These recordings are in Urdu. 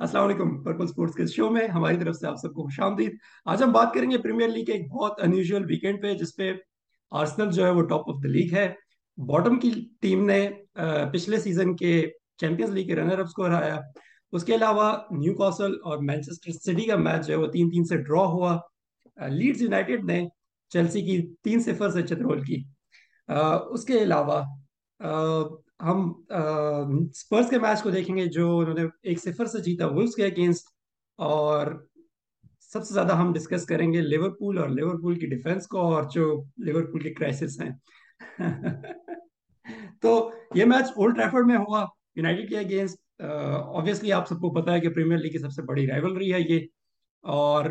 السلام علیکم، پرپل سپورٹس کے شو میں ہماری طرف سے آپ سب کو خوش آمدید۔ آج ہم بات کریں گے پریمیئر لیگ کے ایک بہت انیوژل ویکینڈ پہ، جس پہ آرسنل جو ہے وہ ٹاپ آف دا لیگ ہے۔ باٹم کی ٹیم نے پچھلے سیزن کے چیمپئنز لیگ کے رنر اپس کو ہرایا۔ اس کے علاوہ نیو کاسل اور مینچسٹر سٹی کا میچ جو ہے وہ تین تین سے ڈرا ہوا۔ لیڈز یونائٹیڈ نے چیلسی کی تین صفر سے چترول کی۔ اس کے علاوہ ہم سپرس کے میچ کو دیکھیں گے جو انہوں نے ایک صفر سے جیتا ولفس کے اگینسٹ اور سب سے زیادہ ہم ڈسکس کریں گے لیورپول اور لیورپول کی ڈیفنس کو اور جو لیورپول کے کرائسس ہیں۔ تو یہ میچ اولڈ ٹریفرڈ میں ہوا یونائٹیڈ کے اگینسٹ آبویسلی آپ سب کو پتا ہے کہ پریمیئر لیگ کی سب سے بڑی رائیولری ہے یہ۔ اور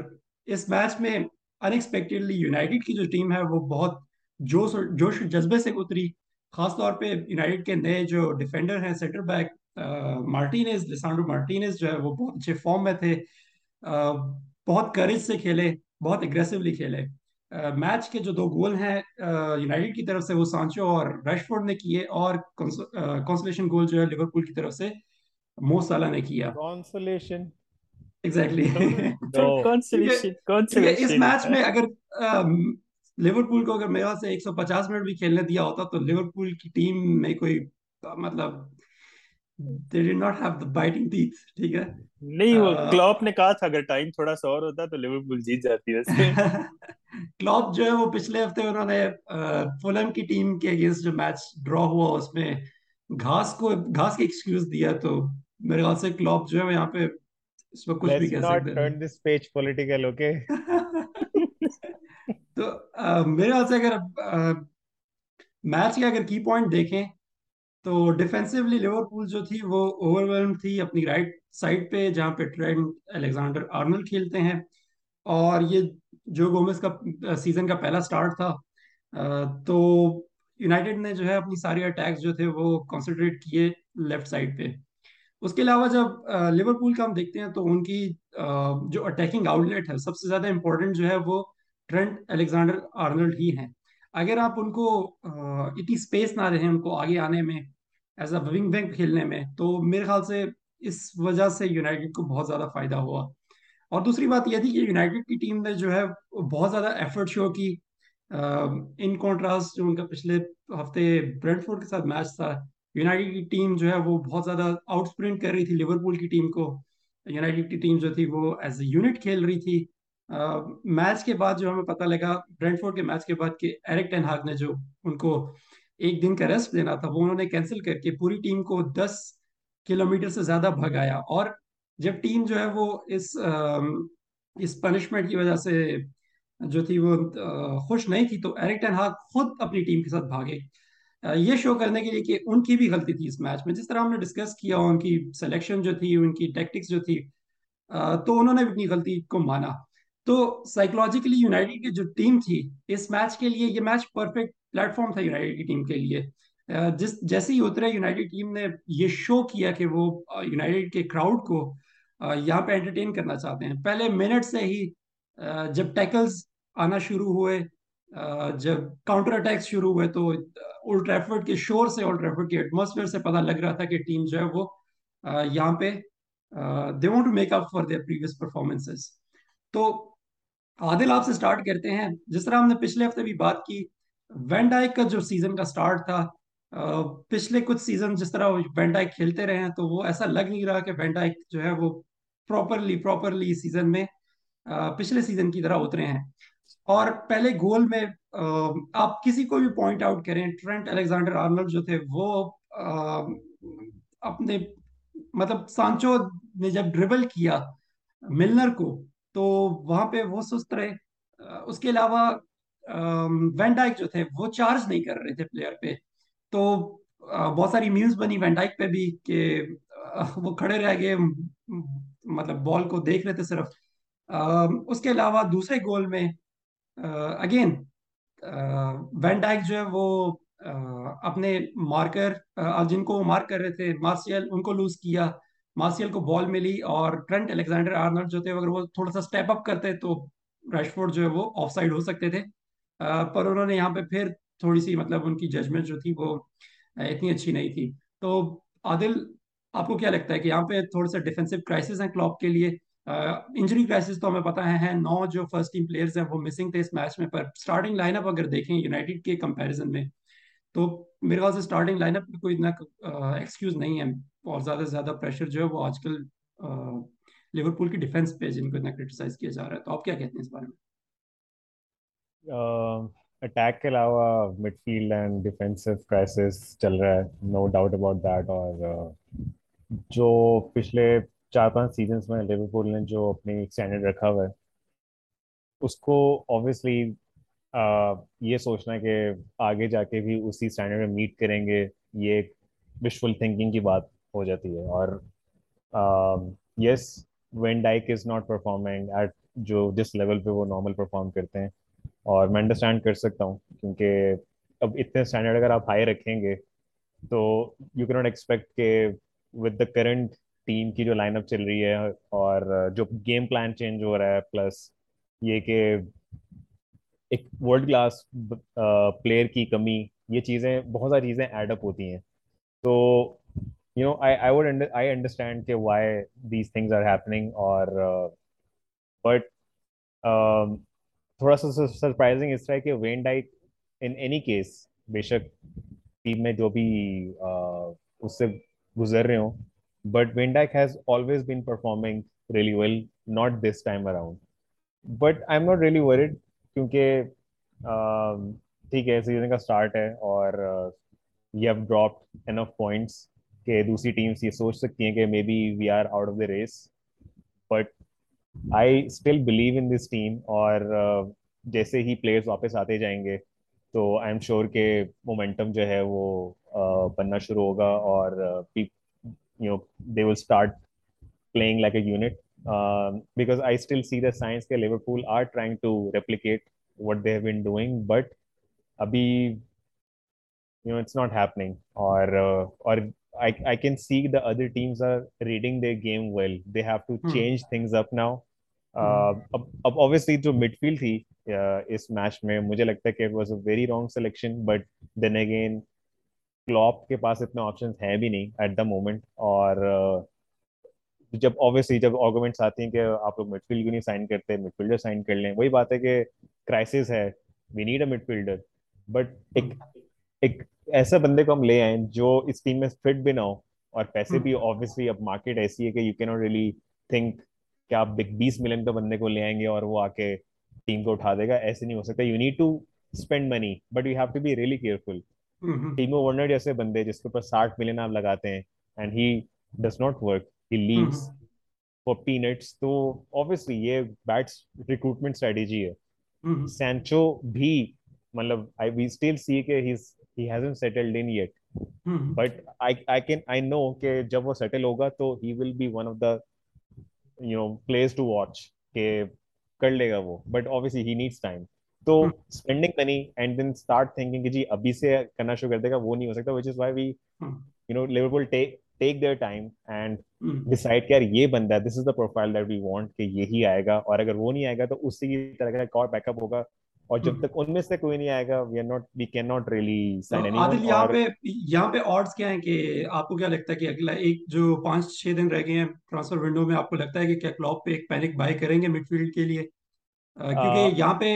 اس میچ میں انیکسپیکٹڈلی یونائٹیڈ کی جو ٹیم ہے وہ بہت جوش جوش جذبے سے اتری۔ خاص طور پہ یونائٹیڈ کے نئے جو ڈیفینڈر ہیں centre back Martinez Lisandro Martinez جو ہے وہ بہت اچھے فارم میں تھے بہت کریج سے کھیلے بہت اگریسولی کھیلے۔ میچ کے جو دو گول ہیں یونائٹیڈ کی طرف سے وہ سانچو اور ریشفورڈ نے کیے اور کانسولیشن گول جو ہے لیورپول کی طرف سے مو سالہ نے کیا۔ کانسولیشن ایگزیکٹلی اس میچ میں اگر لیورپول کو اگر میرا سے ایک سو پچاس منٹ بھی کھیلنے دیا ہوتا تو لیورپول کی ٹیم میں کوئی مطلب they did not have the biting teeth ٹھیک ہے؟ نہیں وہ کلوپ نے کہا تھا اگر ٹائم تھوڑا سا اور ہوتا تو لیورپول جیت جاتی ویسے کلوپ جو ہے وہ پچھلے ہفتے انہوں نے فولم کی ٹیم کے اگینسٹ جو میچ ڈرا ہوا اس میں گھاس کو گھاس کی ایکسکیوز دیا تو میرے خیال سے کلوپ جو ہے یہاں پہ اس میں کچھ بھی کہہ سکتے ہیں۔ Turn this page political okay تو میرے خیال سے اگر میچ کے اگر کی پوائنٹ دیکھیں، تو ڈیفینسولی لیورپول جو تھی، وہ اوور ویلم تھی اپنی رائٹ سائڈ پہ، جہاں پہ ٹرینڈ الیگزانڈر آرنل کھیلتے ہیں۔ اور یہ جو گومس کا سیزن کا پہلا سٹارٹ تھا تو یونائٹیڈ نے جو ہے اپنی ساری اٹیکس جو تھے، وہ کنسنٹریٹ کیے لیفٹ سائڈ پہ۔ اس کے علاوہ جب لیورپول کا ہم دیکھتے ہیں، تو ان کی جو اٹیکنگ آؤٹ لیٹ ہے، سب سے زیادہ امپورٹنٹ جو ہے وہ ٹرینٹ الیگزانڈر آرنلڈ ہی ہیں۔ اگر آپ ان کو اتنی سپیس نہ رہیں ان کو آگے آنے میں، ایز اے ونگ بینک کھیلنے میں، تو میرے خیال سے اس وجہ سے یونائٹیڈ کو بہت زیادہ فائدہ ہوا۔ اور دوسری بات یہ تھی کہ یونائٹیڈ کی ٹیم نے جو ہے بہت زیادہ ایفرٹ شو کی۔ ان کانٹراسٹ جو ان کا پچھلے ہفتے برینڈ فورڈ کے ساتھ میچ تھا یونائٹیڈ کی ٹیم جو ہے وہ بہت زیادہ آؤٹ اسپرنٹ کر رہی تھی۔ لیورپول کی ٹیم کو یونائٹیڈ کی ٹیم جو تھی وہ ایز اے یونٹ کھیل رہی تھی۔ میچ کے بعد جو ہمیں پتہ لگا برینڈ فورڈ کے میچ کے بعد کہ ایرک ٹین ہاک نے جو ان کو ایک دن کا ریسٹ دینا تھا، وہ انہوں نے کینسل کر کے پوری ٹیم کو دس کلومیٹر سے زیادہ بھگایا۔ اور جب ٹیم جو ہے وہ اس اس پنشمنٹ کی وجہ سے جو تھی وہ خوش نہیں تھی، تو ایرک ٹین ہاک خود اپنی ٹیم کے ساتھ بھاگے۔ یہ شو کرنے کے لیے کہ ان کی بھی غلطی تھی اس میچ میں۔ جس طرح ہم نے ڈسکس کیا، ان کی سلیکشن جو تھی، ان کی ٹیکٹکس جو تھی تو انہوں نے بھی اپنی غلطی کو مانا۔ تو سائیکولوجیکلی یونائٹیڈ کی جو ٹیم تھی، اس میچ کے لیے یہ میچ پرفیکٹ پلیٹ فارم تھا یونائٹیڈ کی ٹیم کے لیے. جس، جیسے ہی اترے یونائٹیڈ ٹیم نے یہ شو کیا کہ وہ یونائٹیڈ کے کراؤڈ کو یہاں پہ انٹرٹین کرنا چاہتے ہیں. پہلے منٹ سے ہی جب ٹیکلز آنا شروع ہوئے جب کاؤنٹر اٹیکس شروع ہوئے تو اولڈ ٹریفرڈ کے شور سے اولڈ ٹریفرڈ کے ایٹماسفیئر سے پتہ لگ رہا تھا کہ ٹیم جو ہے وہ یہاں پہ they want to make up for their previous performances تو عادل آپ سے سٹارٹ کرتے ہیں۔ جس طرح ہم نے پچھلے ہفتے بھی بات کی وینڈائک کا جو سیزن کا سٹارٹ تھا پچھلے کچھ سیزن جس طرح وینڈائک کھیلتے رہے ہیں، تو وہ ایسا لگ نہیں رہا کہ وینڈائک جو ہے وہ پراپرلی پراپرلی سیزن میں پچھلے سیزن کی طرح اترے ہیں۔ اور پہلے گول میں آپ کسی کو بھی پوائنٹ آؤٹ کریں ٹرینٹ الیگزانڈر آرنلڈ جو تھے، وہ اپنے مطلب سانچو نے جب ڈریبل کیا ملنر کو تو وہاں پہ وہ سست رہے اس کے علاوہ وینڈائک جو تھے، وہ چارج نہیں کر رہے تھے پلیئر پہ۔ تو بہت ساری میوز بنی وینڈائک پہ بھی کہ وہ کھڑے رہ گئے مطلب بال کو دیکھ رہے تھے صرف۔ اس کے علاوہ دوسرے گول میں اگین وینڈائک جو ہے وہ اپنے مارکر جن کو وہ مارک کر رہے تھے مارسیل ان کو لوز کیا۔ مارسیل کو بال ملی اور ٹرنٹ الیگزینڈر آرنلڈ جو تھے، اگر وہ تھوڑا سا سٹیپ اپ کرتے تو ریشفورڈ جو ہے وہ آف سائڈ ہو سکتے تھے۔ پر انہوں نے یہاں پہ پھر تھوڑی سی مطلب ان کی ججمنٹ جو تھی وہ اتنی اچھی نہیں تھی۔ تو عادل، آپ کو کیا لگتا ہے کہ یہاں پہ تھوڑے سے ڈیفینسو کرائسس ہیں کلوب کے لیے؟ انجری کرائسس تو ہمیں پتہ ہے، ہیں۔ نو جو فرسٹ ٹیم پلیئرز ہیں وہ مسنگ تھے اس میچ میں، پر سٹارٹنگ لائن اپ اگر دیکھیں یونائٹیڈ کے کمپیریزن میں تو میرے خیال سے سٹارٹنگ لائن اپ میں کوئی اتنا ایکسکیوز نہیں ہے اور زیادہ سے زیادہ پریشر جو ہے وہ آج کل لیورپول کی ڈیفینس پہ جن کو اتنا کرٹیسائز کیا جا رہا ہے۔ تو آپ کیا کہتے ہیں اس بارے میں؟ اٹیک کے علاوہ midfield and defensive crisis چل رہا ہے نو ڈاؤٹ اباؤٹ دیٹ اور جو پچھلے چار پانچ سیزنس میں لیورپول نے جو اپنی اسٹینڈرڈ رکھا ہوا ہے، اس کو اوبیسلی یہ سوچنا کہ آگے جا کے بھی اسی اسٹینڈرڈ میں میٹ کریں گے، یہ ایک وشفل تھنکنگ کی بات ہو جاتی ہے۔ اور yes Van Dijk is not performing at جو جس لیول پہ وہ نارمل پرفارم کرتے ہیں۔ اور میں انڈرسٹینڈ کر سکتا ہوں، کیونکہ اب اتنے اسٹینڈرڈ اگر آپ ہائی رکھیں گے، تو یو کی ناٹ ایکسپیکٹ کہ ود دا کرنٹ ٹیم کی جو لائن اپ چل رہی ہے اور جو گیم پلان چینج ہو رہا ہے پلس یہ کہ ایک ورلڈ کلاس پلیئر کی کمی، یہ چیزیں، بہت ساری چیزیں ایڈ اپ ہوتی ہیں۔ تو you know I would I understand کہ why these things are happening اور بٹ تھوڑا سا سرپرائزنگ اس طرح ہے کہ Van Dijk in any case بے شک ٹیم میں جو بھی اس سے گزر رہے ہوں but Van Dijk has always been performing really well not this time around but I am not really worried کیونکہ ٹھیک ہے سیزن کا اسٹارٹ ہے اور you have drop enough points کہ دوسری ٹیمس یہ سوچ سکتی ہیں کہ maybe we are out of the race but I still believe in this team اور جیسے ہی پلیئرس واپس آتے جائیں گے، تو آئی ایم شیور کہ مومنٹم جو ہے وہ بننا شروع ہوگا اور you know they will start playing like a unit I can see the other teams are reading their game well. They have to change things up now. اب جو مڈ فیلڈ تھی اس میچ میں مجھے لگتا ہے کہ was a very wrong selection but then again Klopp کے پاس اتنے آپشن ہیں بھی نہیں ایٹ دا مومنٹ اور جب اوبیسلی جب آرگومنٹس آتی ہیں کہ آپ لوگ مڈ فیلڈ کیوں نہیں سائن کرتے؟ مڈ فیلڈر سائن کر لیں۔ وہی بات ہے کہ کرائسس ہے۔ We need a midfielder but ایک ایک ایسے بندے کو ہم لے آئیں جو اس ٹیم میں فٹ بھی نہ ہو اور پیسے بھی اوبیسلی اب مارکیٹ ایسی ہے کہ یو کی ناٹ ریلی تھنک کہ آپ بیس ملین کا بندے کو لے آئیں گے اور وہ آ کے ٹیم کو اٹھا دے گا۔ ایسے نہیں ہو سکتا۔ You need to spend money but you have to be really careful Timo Werner جیسے بندے جس کے اوپر ساٹھ ملین آپ لگاتے ہیں and he does not work لی پینٹس mm-hmm. یہ mm-hmm. mm-hmm. تو he will be one of the place پوچ کہ کر لے گا وہ۔ بٹ بٹس ٹائم تو spending money and then start thinking جی ابھی سے کرنا شروع کر دے گا وہ نہیں ہو سکتا which is why we you know liver take their time and decide کہ یار یہ بندہ ہے this is the profile that we want کہ یہی آئے گا اور اگر وہ نہیں آئے گا تو اسی طرح کا ایک اور بیک اپ ہوگا اور جب تک ان میں سے کوئی نہیں آئے گا we are not we can not really sign any Adil یہاں پہ یہاں پہ آڈز کیا ہیں کہ آپ کو کیا لگتا ہے کہ اگلا ایک جو پانچ چھ دن رہ گئے ہیں ٹرانسفر ونڈو میں آپ کو لگتا ہے کہ کیا کلوب پہ ایک پینک بائی کریں گے مڈ فیلڈ کے لیے کیونکہ یہاں پہ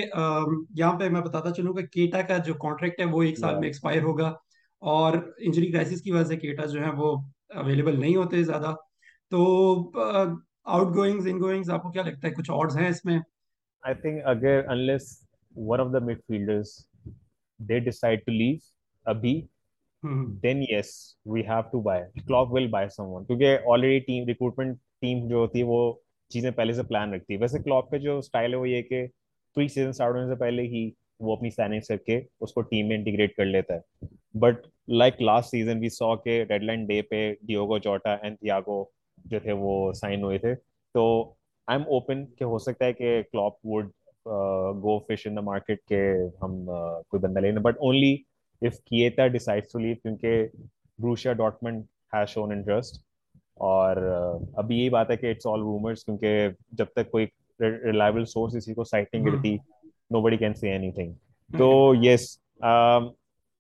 یہاں پہ میں بتاتا چلوں کہ کیٹا کا جو کانٹریکٹ ہے وہ ایک سال میں ایکسپائر ہوگا اور انجری کرائسس کی وجہ سے کیٹا جو ہے وہ اویلیبل نہیں ہوتے زیادہ تو آؤٹ گوئنگز ان گوئنگز آپ کو کیا لگتا ہے کچھ آڈز ہیں اس میں آئی تھنک اگر unless one of the midfielders they decide to leave abhi mm-hmm. then yes we have to buy. Klopp will buy someone کیونکہ already team recruitment team جو ہوتی ہے وہ چیزیں پہلے سے پلان رکھتی ہے ویسے کلوپ کا جو اسٹائل ہے وہ یہ کہ پری سیزن اسٹارٹ ہونے سے پہلے ہی وہ اپنی سائننگ کر کے اس کو ٹیم میں انٹیگریٹ کر لیتا ہے but like last season we saw کے ریڈ لائن ڈے پہ ڈیوگو جوٹا اینڈ تھیاگو جو تھے وہ سائن ہوئے تھے تو آئی ایم اوپن کہ ہو سکتا ہے کہ Klopp would go fish in the market کہ ہم کوئی بندہ لینا but only if Keita decide to leave کیونکہ Borussia Dortmund has shown interest اور ابھی یہی بات ہے کہ اٹس آل رومرس کیونکہ جب تک کوئی ریلائبل سورس اسی کو سائٹ نہیں کرتی nobody can see any thing تو yes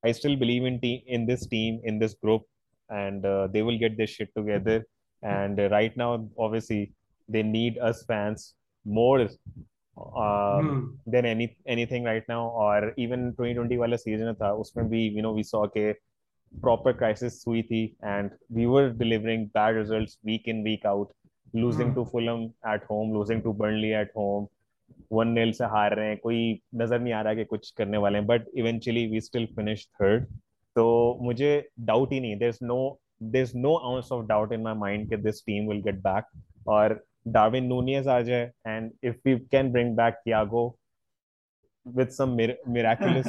I'll believe in this team Anas group and they will get this shit together and right now need موریگ right now اور سیزن تھا اس میں بھی یو نو وی سو کے پراپر کرائسس ہوئی تھی are delivering bad result losing home losing home one nil سے ہار رہے ہیں کوئی نظر نہیں آ رہا کہ کچھ کرنے والے ہیں but eventually we still finish third تو مجھے ڈاؤٹ ہی نہیں there is no there is no ounce of doubt in my mind کہ this team will get back اور ڈاروین نونیز آ جائے and if you can bring back کیا گو وتھ سم میراکولس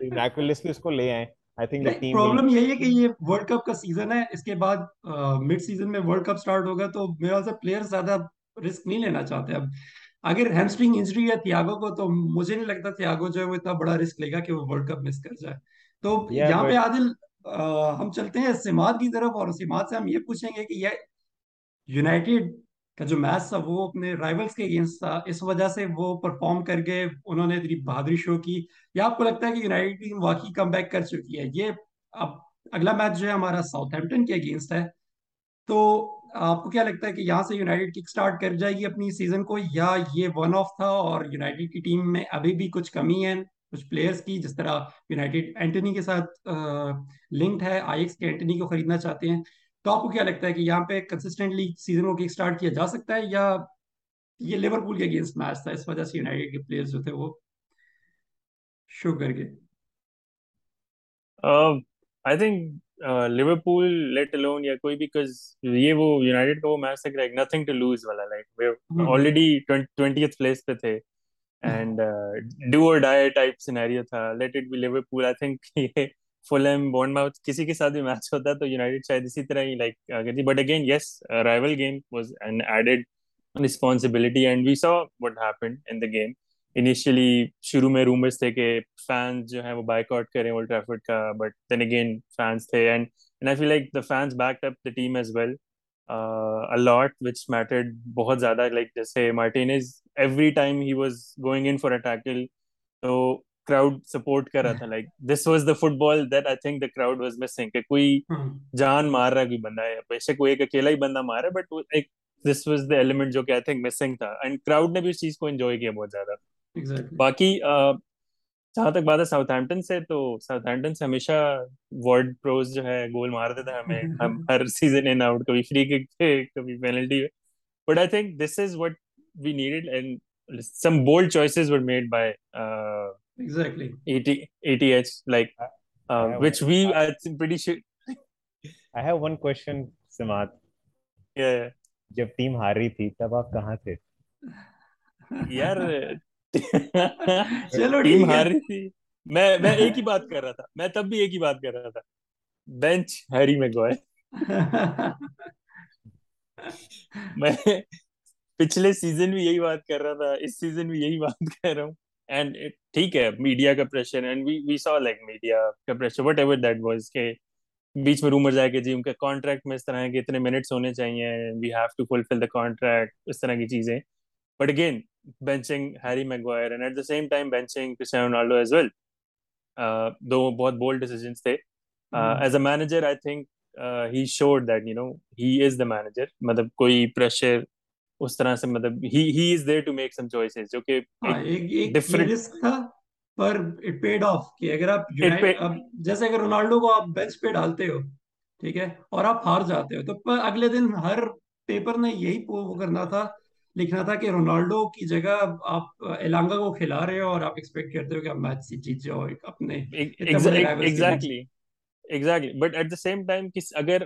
میراکولسلی اس کو لے آئیں پرابلم یہی ہے کہ یہ ورلڈ کپ کا سیزن ہے اس کے بعد مڈ سیزن میں ورلڈ کپ سٹارٹ ہوگا تو میرا پلیئر زیادہ رسک نہیں لینا چاہتے۔ اب اگر ہیمسٹرنگ انجری ہے تھیاگو کو تو مجھے نہیں لگتا تھیاگو جو ہے وہ اتنا بڑا رسک لے گا کہ وہ ورلڈ کپ مس کر جائے۔ تو یہاں پہ عادل ہم چلتے ہیں سماعت کی طرف اور سماعت سے ہم یہ پوچھیں گے کہ یہ یونائٹیڈ کا جو میچ تھا وہ اپنے رائیولز کے اگینسٹ تھا۔ اس وجہ سے وہ پرفارم کر گئے انہوں نے اتنی بہادری شو کی۔ یا آپ کو لگتا ہے کہ یونائٹیڈ ٹیم واقعی کم بیک کر چکی ہے۔ یہ اب اگلا میچ جو ہے ہمارا ساؤتھ ہیمپٹن کے اگینسٹ ہے۔ تو آپ کو کیا لگتا ہے کہ یہاں سے یونائٹڈ کک سٹارٹ کر جائے گی اپنی سیزن کو یا یہ ون آف تھا اور یونائٹڈ کی ٹیم میں ابھی بھی کچھ کمی ہے؟ کچھ پلیئرز کی، جس طرح یونائٹڈ اینٹنی کے ساتھ لنکڈ ہے آئی ایکس کے اینٹنی کو خریدنا چاہتے ہیں۔ تو آپ کو کیا لگتا ہے کہ یہاں پہ کنسسٹنٹلی سیزن کو کک سٹارٹ کیا جا سکتا ہے یا یہ لیورپول کے اگینسٹ میچ تھا؟ اس وجہ سے یونائٹڈ کے پلیئرز جو تھے وہ شو کر گئے I think Liverpool let alone یا کوئی بھی کز یہ وہ یونائٹڈ کا وہ میچ تھا لائک نتھنگ ٹو لوز والا like we already 20th place پہ تھے۔ And do or die type scenario تھا۔ Let it be Liverpool I think یہ فلم بون ماؤتھ کسی کے ساتھ بھی میچ ہوتا تو یونائٹڈ شاید اسی طرح ہی لائک کرتی but again yes rival game was an added responsibility and we saw what happen in the game initially شروع میں رومرس تھے کہ فینس جو ہیں وہ بائک آؤٹ کریں اولڈ ٹریفرڈ کا بٹ دین اگین فینس تھے and and I feel like the fans back up the team as well a lot which mattered بہت زیادہ. لائک جیسے Martinez is every time he was going in for a tackle تو کراؤڈ سپورٹ کر رہا تھا. Like this was the football that I think the crowd was missing کہ کوئی جان مار رہا کوئی بندہ ہے بے شک کوئی ایک اکیلا ہی بندہ مار رہا ہے بٹ ایک دس واز دا ایلیمنٹ جو کہ آئی تھنک مسنگ تھا. اینڈ کراؤڈ نے بھی اس چیز کو انجوائے کیا بہت زیادہ. باقی جہاں تک بات ہے ساؤتھ ہیمپٹن سے تو ساؤتھ ہیمپٹن سے ہمیشہ ورڈ پروز جو ہے گول مار دیتا ہے ہمیں۔ ہم ہر سیزن ان آؤٹ کبھی فری کک پہ کبھی پینلٹی پہ۔ But I think this is what we needed and some bold choices were made by exactly E T H like which we I pretty sure I have one question سماعت جب ٹیم ہار رہی تھی تب آپ کہاں تھے؟ یار چلو ٹیم ہار رہی تھی۔ میں میں ایک ہی بات کر رہا تھا۔ میں تب بھی ایک ہی بات کر رہا تھا۔ بینچ ہیری میں میں پچھلے سیزن بھی یہی بات کر رہا تھا۔ اس سیزن بھی یہی بات کر رہا ہوں۔ اینڈ ٹھیک ہے میڈیا کا pressure and we we like media کا pressure whatever that was بیچ میں رومرز آئے کہ جی ان کے کانٹریکٹ میں اس طرح کے اتنے منٹس ہونے چاہیے we have to fulfil the contract اس طرح کی چیزیں۔ But again benching Harry Maguire and at the same time benching Cristiano Ronaldo as well دو بہت بولڈ ڈیسیزنس تھے as a manager I think he showed that you know he is the manager مطلب کوئی پریشر اس طرح سے مطلب he is there to make some choices جو کہ ڈیفرنٹ تھا پر اٹ پیڈ آف کہ اگر آپ جیسے اگر رونالڈو کو آپ بینچ پہ ڈالتے ہو ٹھیک ہے اور آپ ہار جاتے ہو تو اگلے دن ہر پیپر نے یہی وہ کرنا تھا لکھنا تھا کہ رونالڈو کی جگہ آپ ایلانگا کو کھلا رہے ہو اور آپ ایکسپیکٹ کرتے ہو کہ آپ میچ جیت جاؤ اپنے exactly exactly but at the same time اگر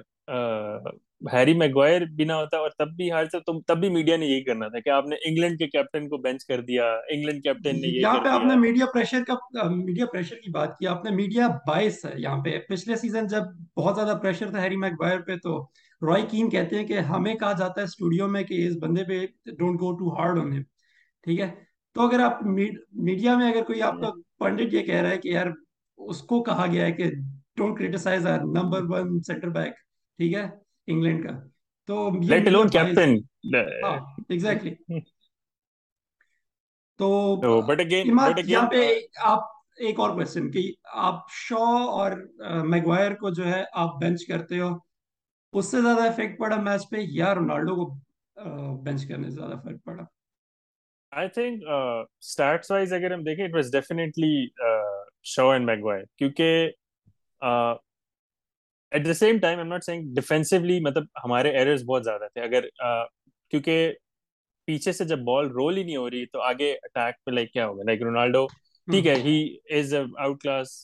ہیری میگوائر بھی نہ ہوتا اور تب بھی ہار تب بھی میڈیا نے یہی کرنا تھا کہ آپ نے انگلینڈ کے کیپٹن کو بینچ کر دیا انگلینڈ کیپٹن نے یہاں پہ آپ نے میڈیا پریشر کا میڈیا پریشر کی بات کی آپ نے میڈیا باعث ہے۔ یہاں پہ پچھلے سیزن جب بہت زیادہ پریشر تھا ہیری میگوائر پہ تو روئی کین کہتے ہیں کہ ہمیں کہا جاتا ہے سٹوڈیو میں کہ اس بندے پہ don't go too hard on ہم ٹھیک ہے؟ تو اگر آپ میڈیا میں اگر کوئی آپ کا پنڈٹ یہ کہہ رہا ہے کہ یار اس کو کہا گیا ہے کہ don't criticise our number one centre back ٹھیک ہے؟ انگلینڈ کا۔ تو لیٹ الون کیپٹن ایگزیکٹلی تو بٹ اگین بٹ اگین یہاں پہ آپ ایک اور کوشچن کہ آپ شو اور میگوائر کو جو ہے آپ بینچ کرتے ہو۔ اس سے زیادہ افیکٹ پڑا میچ پہ یا رونالڈو کو بینچ کرنے سے زیادہ فرق پڑا۔ آئی تھنک اسٹارٹس وائز اگر ہم دیکھیں it was definitely Shaw and Maguire کیونکہ at the same time am not saying defensively مطلب ہمارے ایررز بہت زیادہ تھے۔ اگر کیونکہ پیچھے سے جب بال رول ہی نہیں ہو رہی تو آگے اٹیک پہ لائک کیا ہوگا؟ لائک رونالڈو ٹھیک ہے he is a out class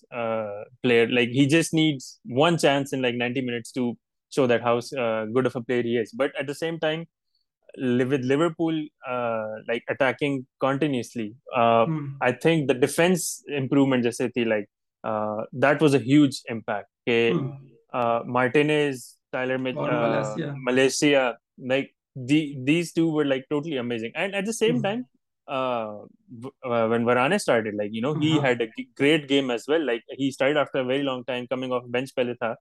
player like he just needs one chance in like ninety minutes to show that how's good a but at the same time with Liverpool uh, like attacking continuously uh, hmm. I think the defense improvement جیسے تھی like uh, that was a huge impact کہ hmm. uh, Martinez Tyler uh, Malaysia. Malaysia like the, these two were like totally amazing and at the same hmm. time uh, when Varane started, like, you know, he uh-huh. had a great game as well. Like, he started after a very long time coming off bench pehle tha.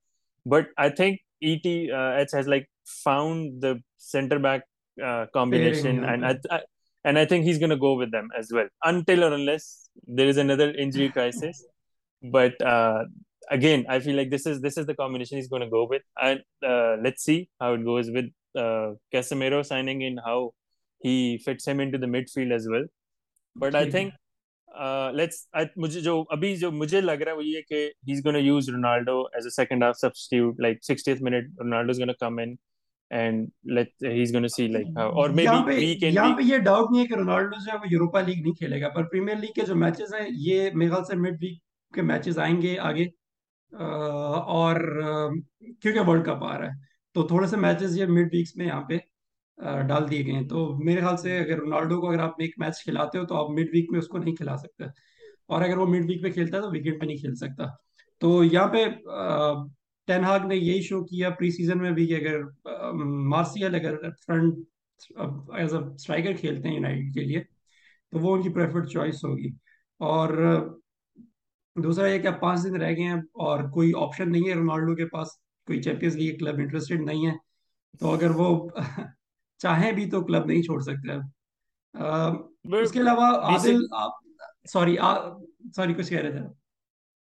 But I think ET uh, has like found the center back uh, combination, and I, I, and I think he's gonna go with them as well until or unless there is another injury crisis. But uh, again, I feel like this is this is the combination he's gonna go with, and uh, let's see how it goes with uh, Casemiro signing in. How he fits him into the midfield as well. But I think uh, let's مجھے جو ابھی جو مجھے لگ رہا ہے وہ یہ کہ he's going to use Ronaldo as a second half substitute like 60th minute Ronaldo is going to come in and let he's going to see like how or maybe we can یہاں پہ یہ ڈاؤٹ نہیں ہے کہ رونالڈو جو ہے وہ یوروپا لیگ نہیں کھیلے گا پر پریمیئر لیگ کے جو میچز ہیں یہ میرے خیال سے مڈ ویک کے میچز آئیں گے آگے اور کیونکہ ورلڈ کپ آ رہا ہے۔ تو تھوڑے سے میچز یہ مڈ ویکس میں یہاں پہ ڈال دیے گئے ہیں۔ تو میرے خیال سے اگر رونالڈو کو اگر آپ ایک میچ کھلاتے ہو تو آپ مڈ ویک میں اس کو نہیں کھلا سکتے۔ اور اگر وہ مڈ ویک پہ کھیلتا ہے تو وکٹ پہ نہیں کھیل سکتا۔ تو یہاں پہ ٹین ہاگ نے یہی شو کیا پری سیزن میں بھی کہ اگر مارسیل اگر فرنٹ ایز اے اسٹرائکر کھیلتے ہیں یونائٹیڈ کے لیے، تو وہ ان کی پریفرڈ چوائس ہوگی۔ اور دوسرا یہ کہ اب پانچ دن رہ گئے ہیں اور کوئی آپشن نہیں ہے رونالڈو کے پاس، کوئی چیمپئنز لیگ کلب انٹرسٹڈ نہیں ہے۔ تو اگر وہ چاہیں بھی تو کلب نہیں چھوڑ سکتے اس کے علاوہ عادل سوری سوری کچھ کہہ رہے تھے۔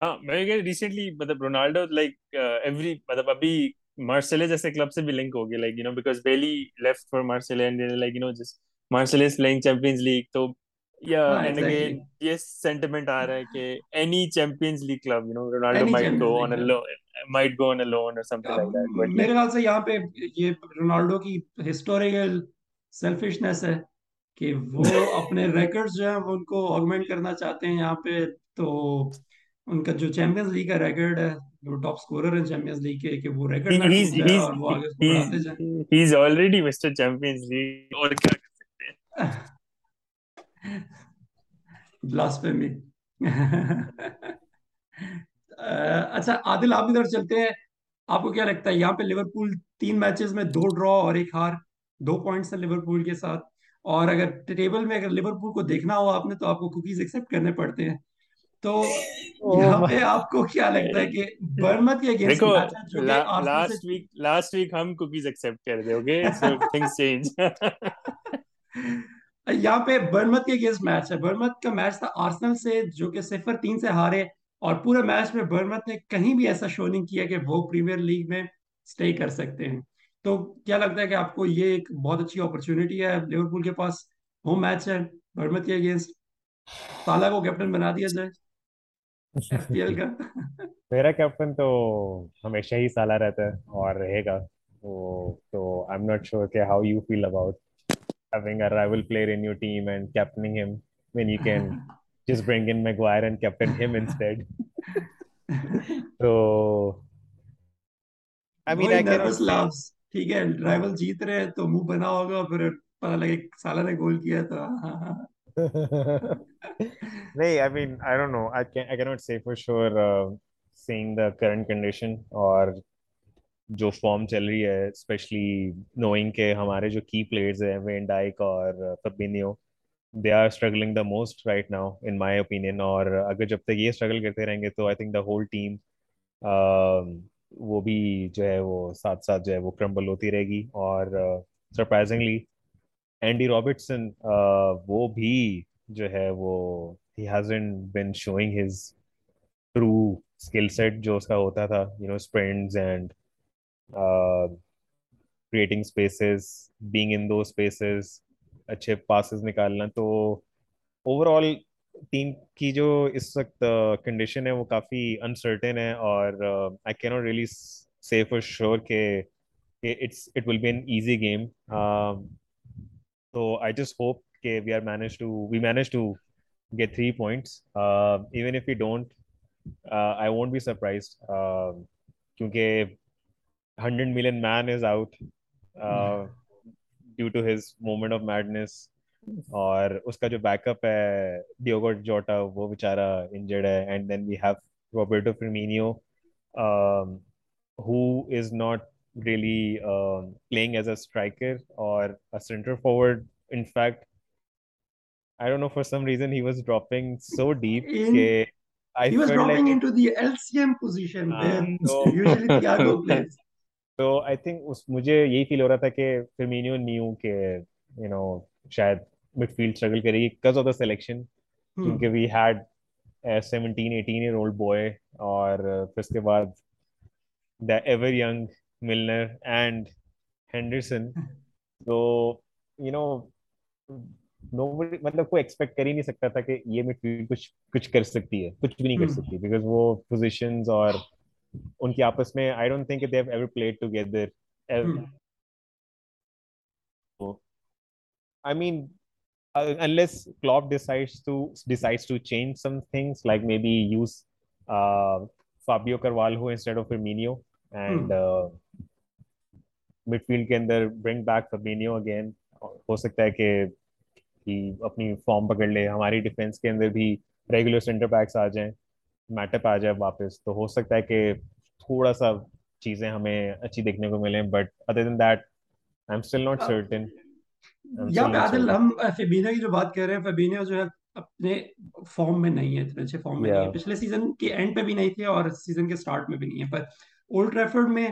ہاں میں ریسنٹلی مطلب رونالڈو لائک ایوری مطلب ابھی مارسیلے جیسے کلب سے بھی لنک ہو گیا like you know because Bailly left for Marseille and like you know جس مارسیلے از چیمپئنز لیگ تو یہ سینٹیمنٹ آ رہا ہے کہ any Champions League club you know Ronaldo might go on a loan might go on a loan or something like that but میرے خیال سے یہاں پہ یہ رونالڈو کی ہسٹوریکل سیلفشنس ہے کہ وہ اپنے ریکارڈز جو ہیں وہ ان کو آگمنٹ کرنا چاہتے ہیں یہاں پہ تو ان کا جو چیمپئنز لیگ کا ریکارڈ ہے وہ ٹاپ سکورر ہیں چیمپئنز لیگ کے کہ وہ ریکارڈ نہ ٹوٹ جائے اور وہ آگے بڑھاتے جائیں he is already mister Champions League اور کیا کر سکتے ہیں بلاسفیمی اچھا عادل آپ ادھر چلتے ہیں۔ آپ کو کیا لگتا ہے؟ یہاں پہ لیورپول تین میچز میں دو ڈرا اور ایک ہار دو پوائنٹس ہیں لیورپول کے ساتھ۔ اور اگر ٹیبل میں اگر لیورپول کو دیکھنا ہو آپ نے تو آپ کو کوکیز ایکسپٹ کرنے پڑتے ہیں۔ تو یہاں پہ آپ کو کیا لگتا ہے کہ برمت کے اگینسٹ میچ ہے جو کہ لاسٹ ویک لاسٹ ویک ہم کوکیز ایکسپٹ کر دے اوکے سو تھنگز چینج یہاں پہ برمت کے اگینسٹ میچ ہے۔ برمت کا میچ تھا آرسنل سے، جو کہ صفر تین سے ہارے، اور پورے میچ میں برمت نے کہیں بھی ایسا شو نہیں کیا کہ وہ پریمیئر لیگ میں سٹے کر سکتے ہیں۔ تو کیا لگتا ہے کہ آپ کو یہ ایک بہت اچھی اپرچونٹی ہے لیورپول کے پاس؟ ہوم میچ ہے برمت کے اگینسٹ۔ تالا کو کیپٹن بنا دیا جائے۔ ایف پی ایل کا۔ میرا کیپٹن تو ہمیشہ ہی سالہ رہتا ہے اور رہے گا۔ تو آئی ایم ناٹ شیور کہ how you feel about having a rival player in your team and captaining him when you can just bring in Maguire and captain him instead. so, I mean, I nervous laughs. ٹھیک ہے رائول جیت رہے تو منہ بنا ہوگا پھر پتا لگے سالہ نے گول کیا تھا نہیں I mean I don't know I can I cannot say for sure uh, seeing the current condition اور جو فارم چل رہی ہے اسپیشلی نوئنگ کہ ہمارے جو کی پلیئرز ہیں وین ڈائک اور Fabinho they are struggling the most right now in my opinion اور اگر جب تک یہ اسٹرگل کرتے رہیں گے تو I think the whole team وہ بھی جو ہے وہ ساتھ ساتھ جو ہے وہ کرمبل ہوتی رہے گی. اور سرپرائزنگلی اینڈی رابرٹسن وہ بھی جو ہے وہ he hasn't been showing his true skill set جو اس کا ہوتا تھا you know sprints and creating spaces being in do spaces اچھے پاسز نکالنا. تو اوور آل ٹیم کی جو اس وقت کنڈیشن ہے وہ کافی انسرٹن ہے اور آئی کی ناٹ ریئلی سیف اور شیور کہ it's it will be an easy game تو آئی جسٹ ہوپ کہ we are manage to we manage to get three points even if you don't I won't be surprised کیونکہ hundred million man is out due to his moment of madness اور اس کا جو بیک اپ ہے ڈیوگو جوٹا وہ بیچارہ انجرڈ ہے and then we have Roberto Firmino who is not really playing as a striker اور centre forward in fact I don't know for some reason he was dropping so deep In, I he was dropping like into the LCM position Ah, no. usually Thiago plays. تو آئی تھنک مجھے یہی فیل ہو رہا تھا کہ فرمینیو نیو کہ یو نو شاید مڈ فیلڈ اسٹرگل کرے گی بکاز آف دا سلیکشن. کیونکہ we had seventeen eighteen year old boy اور پھر اس کے بعد the ever young Milner and Henderson تو یو نو نو مطلب کوئی ایکسپیکٹ کر ہی نہیں سکتا تھا کہ یہ مڈ فیلڈ کچھ کچھ کر سکتی ہے کچھ بھی نہیں کر Hmm. سکتی بیکاز وہ پوزیشنز اور ان کی آپس میں I don't think they've ever play together اپنی فارم پکڑ لے ہماری ڈیفینس کے اندر بھی ریگولر سینٹر بیکس آ جائیں میٹپ آ جائے واپس تو ہو سکتا ہے کہ تھوڑا سا چیزیں ہمیں اچھی دیکھنے کو ملیں but other than that I am still not certain پہ عادل ہم فیبینو کی جو بات کر رہے ہیں فیبینو جو ہے اپنے فارم میں نہیں ہے اتنے اچھے فارم میں نہیں ہے. پچھلے سیزن کے اینڈ پہ بھی نہیں تھے اور سیزن کے سٹارٹ میں بھی نہیں ہے۔ پر اولڈ ٹریفرڈ میں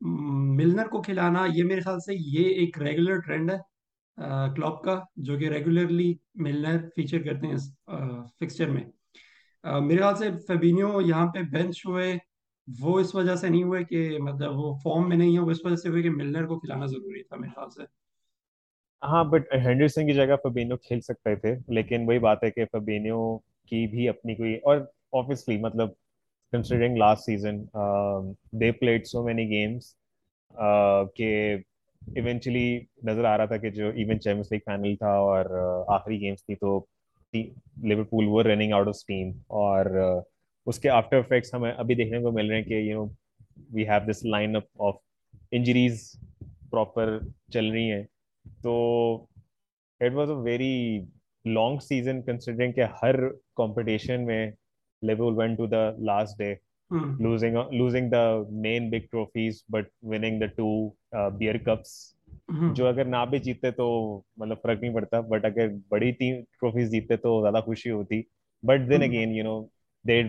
ملنر کو کھلانا یہ میرے خیال سے یہ ایک ریگولر ٹرینڈ ہے کلوب کا جو کہ ریگولرلی ملنر فیچر کرتے ہیں فکسچر میں۔ میرے خیال سے فیبینو یہاں پہ بینچ ہوئے، وہ اس وجہ سے نہیں ہوئے کہ مطلب وہ فارم میں نہیں ہے، وہ اس وجہ سے ہوئے کہ ملنر کو کھلانا ضروری تھا میرے خیال سے۔ ہاں بٹ ہینڈرسن کی جگہ فبینو کھیل سکتے تھے، لیکن وہی بات ہے کہ فبینو کی بھی اپنی کوئی، اور obviously مطلب considering last season they played so many games کہ ایونچولی نظر آ رہا تھا کہ جو ایون چیمپئنس لیگ فائنل تھا اور آخری گیمس تھی تو لیورپول وہ رننگ آؤٹ آف اسٹیم اور اس کے آفٹر افیکٹس ہمیں ابھی دیکھنے کو مل رہے ہیں کہ you know we have this line up of injuries proper چل رہی ہیں۔ تو it was a very long season considering کہ ہر کمپٹیشن میں level went to the last day losing the main big trophies but winning the two uh, beer cups جو اگر نہ بھی جیتے تو مطلب فرق نہیں پڑتا بٹ اگر بڑی ٹیم ٹرافیز جیتے تو زیادہ خوشی ہوتی۔ But then again you know they